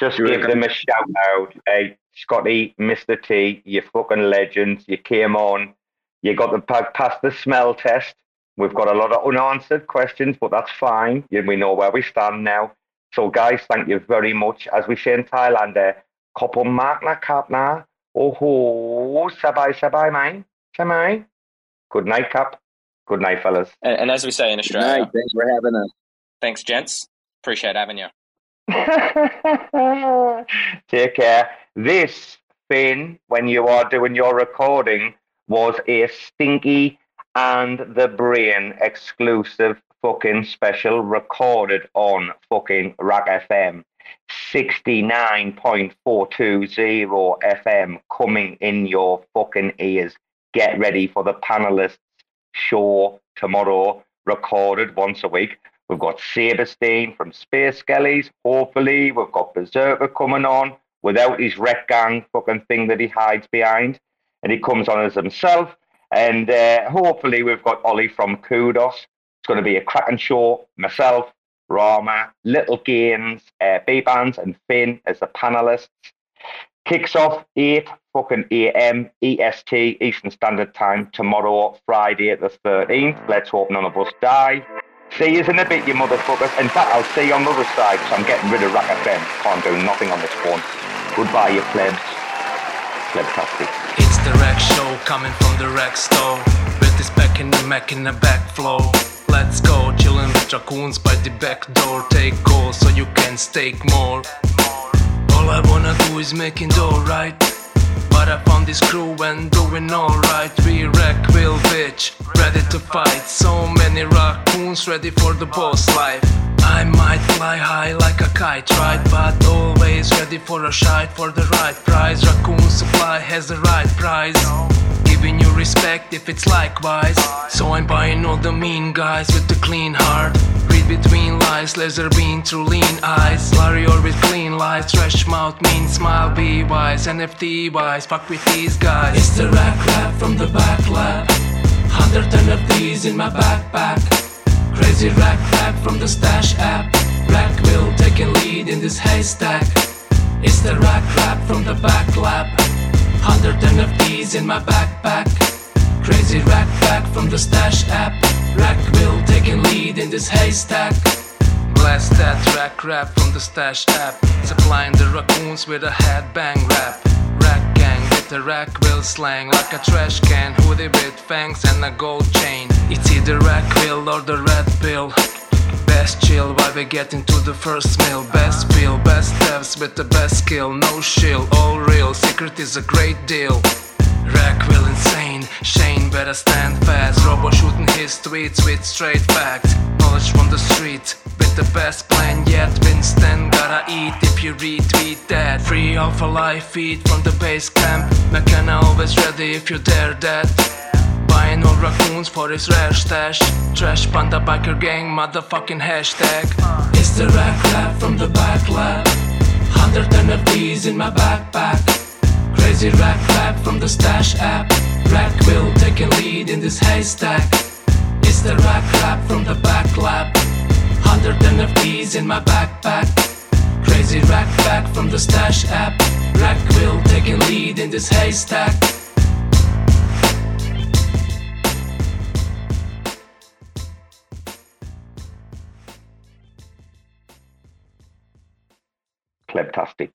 Just You're give welcome. them a shout out. Hey, Scotty, Mr. T, you fucking legends. You came on. You got the pa- past the smell test. We've got a lot of unanswered questions, but that's fine. We know where we stand now. So, guys, thank you very much. As we say in Thailand, uh, kopo mak na kap na. Oh ho, sabai sabai mai. Samai. Good night, Cap. Good night, fellas. And, and as we say in Australia, Thanks for having us. thanks, gents. Appreciate having you. Take care. This, Finn, when you are doing your recording, was a stinky and the brain exclusive fucking special recorded on fucking RAC FM. 69.420 FM coming in your fucking ears. Get ready for the panelists show tomorrow, recorded once a week. We've got Saberstein from Space Skellies. Hopefully, we've got Berserker coming on without his Rekt Gang fucking thing that he hides behind. And he comes on as himself. And uh, hopefully, we've got Ollie from Kudos. It's going to be a cracking show. Myself, Rarma, Little Gains, uh, B-Bands and Finn as the panelists. Kicks off 8 fucking AM EST Eastern Standard Time tomorrow, Friday the 13th. Let's hope none of us die. See you in a bit, you motherfuckers. In fact, I'll see you on the other side, so I'm getting rid of RAC FM. Can't do nothing on this phone. Goodbye, you plebs. Plebtastic. It's the Rack Show coming from the Rack Store. With this back in the Mac in the back flow. Let's go, chillin' with raccoons by the back door. Take calls so you can stake more. All I wanna do is making dough, right? But I found this crew and doing alright. We wreck, will bitch, ready to fight. So many raccoons ready for the boss life. I might fly high like a kite, right? But always ready for a shite for the right price. Raccoon supply has the right price. Giving you respect if it's likewise. So I'm buying all the mean guys with the clean heart. Between lies, laser beam through lean eyes. Warrior with clean lies, trash mouth, mean smile, be wise. NFT wise, fuck with these guys. It's the rack rap from the back lab. Hundred NFTs in my backpack. Crazy rack rap from the stash app. Rack will taking lead in this haystack. It's the rack rap from the back lab. Hundred NFTs in my backpack. Crazy rack back from the stash app. Rack will taking lead in this haystack. Blast that rack rap from the stash app. Supplying the raccoons with a headbang rap. Rack gang with the rack will slang like a trash can. Hoodie with fangs and a gold chain. It's either rack will or the red pill. Best chill while we get into the first meal. Best feel, best devs with the best skill. No shill, all real. Secret is a great deal. Rack will insane, Shane better stand fast. Robo shooting his tweets with straight facts. Knowledge from the street with the best plan yet. Winston gotta eat if you retweet that. Free alpha life feed from the base camp. McKenna always ready if you dare that. Buying all raccoons for his rare stash. Trash panda biker gang, motherfucking hashtag. It's the rack rap from the back lab. Hundred NFTs in my backpack. Crazy rap rap from the stash app. Rack will taking lead in this haystack. It's the rack rap from the back lab. Hundred NFTs in my backpack. Crazy rack back from the stash app. Rack will taking lead in this haystack. Plebtastic.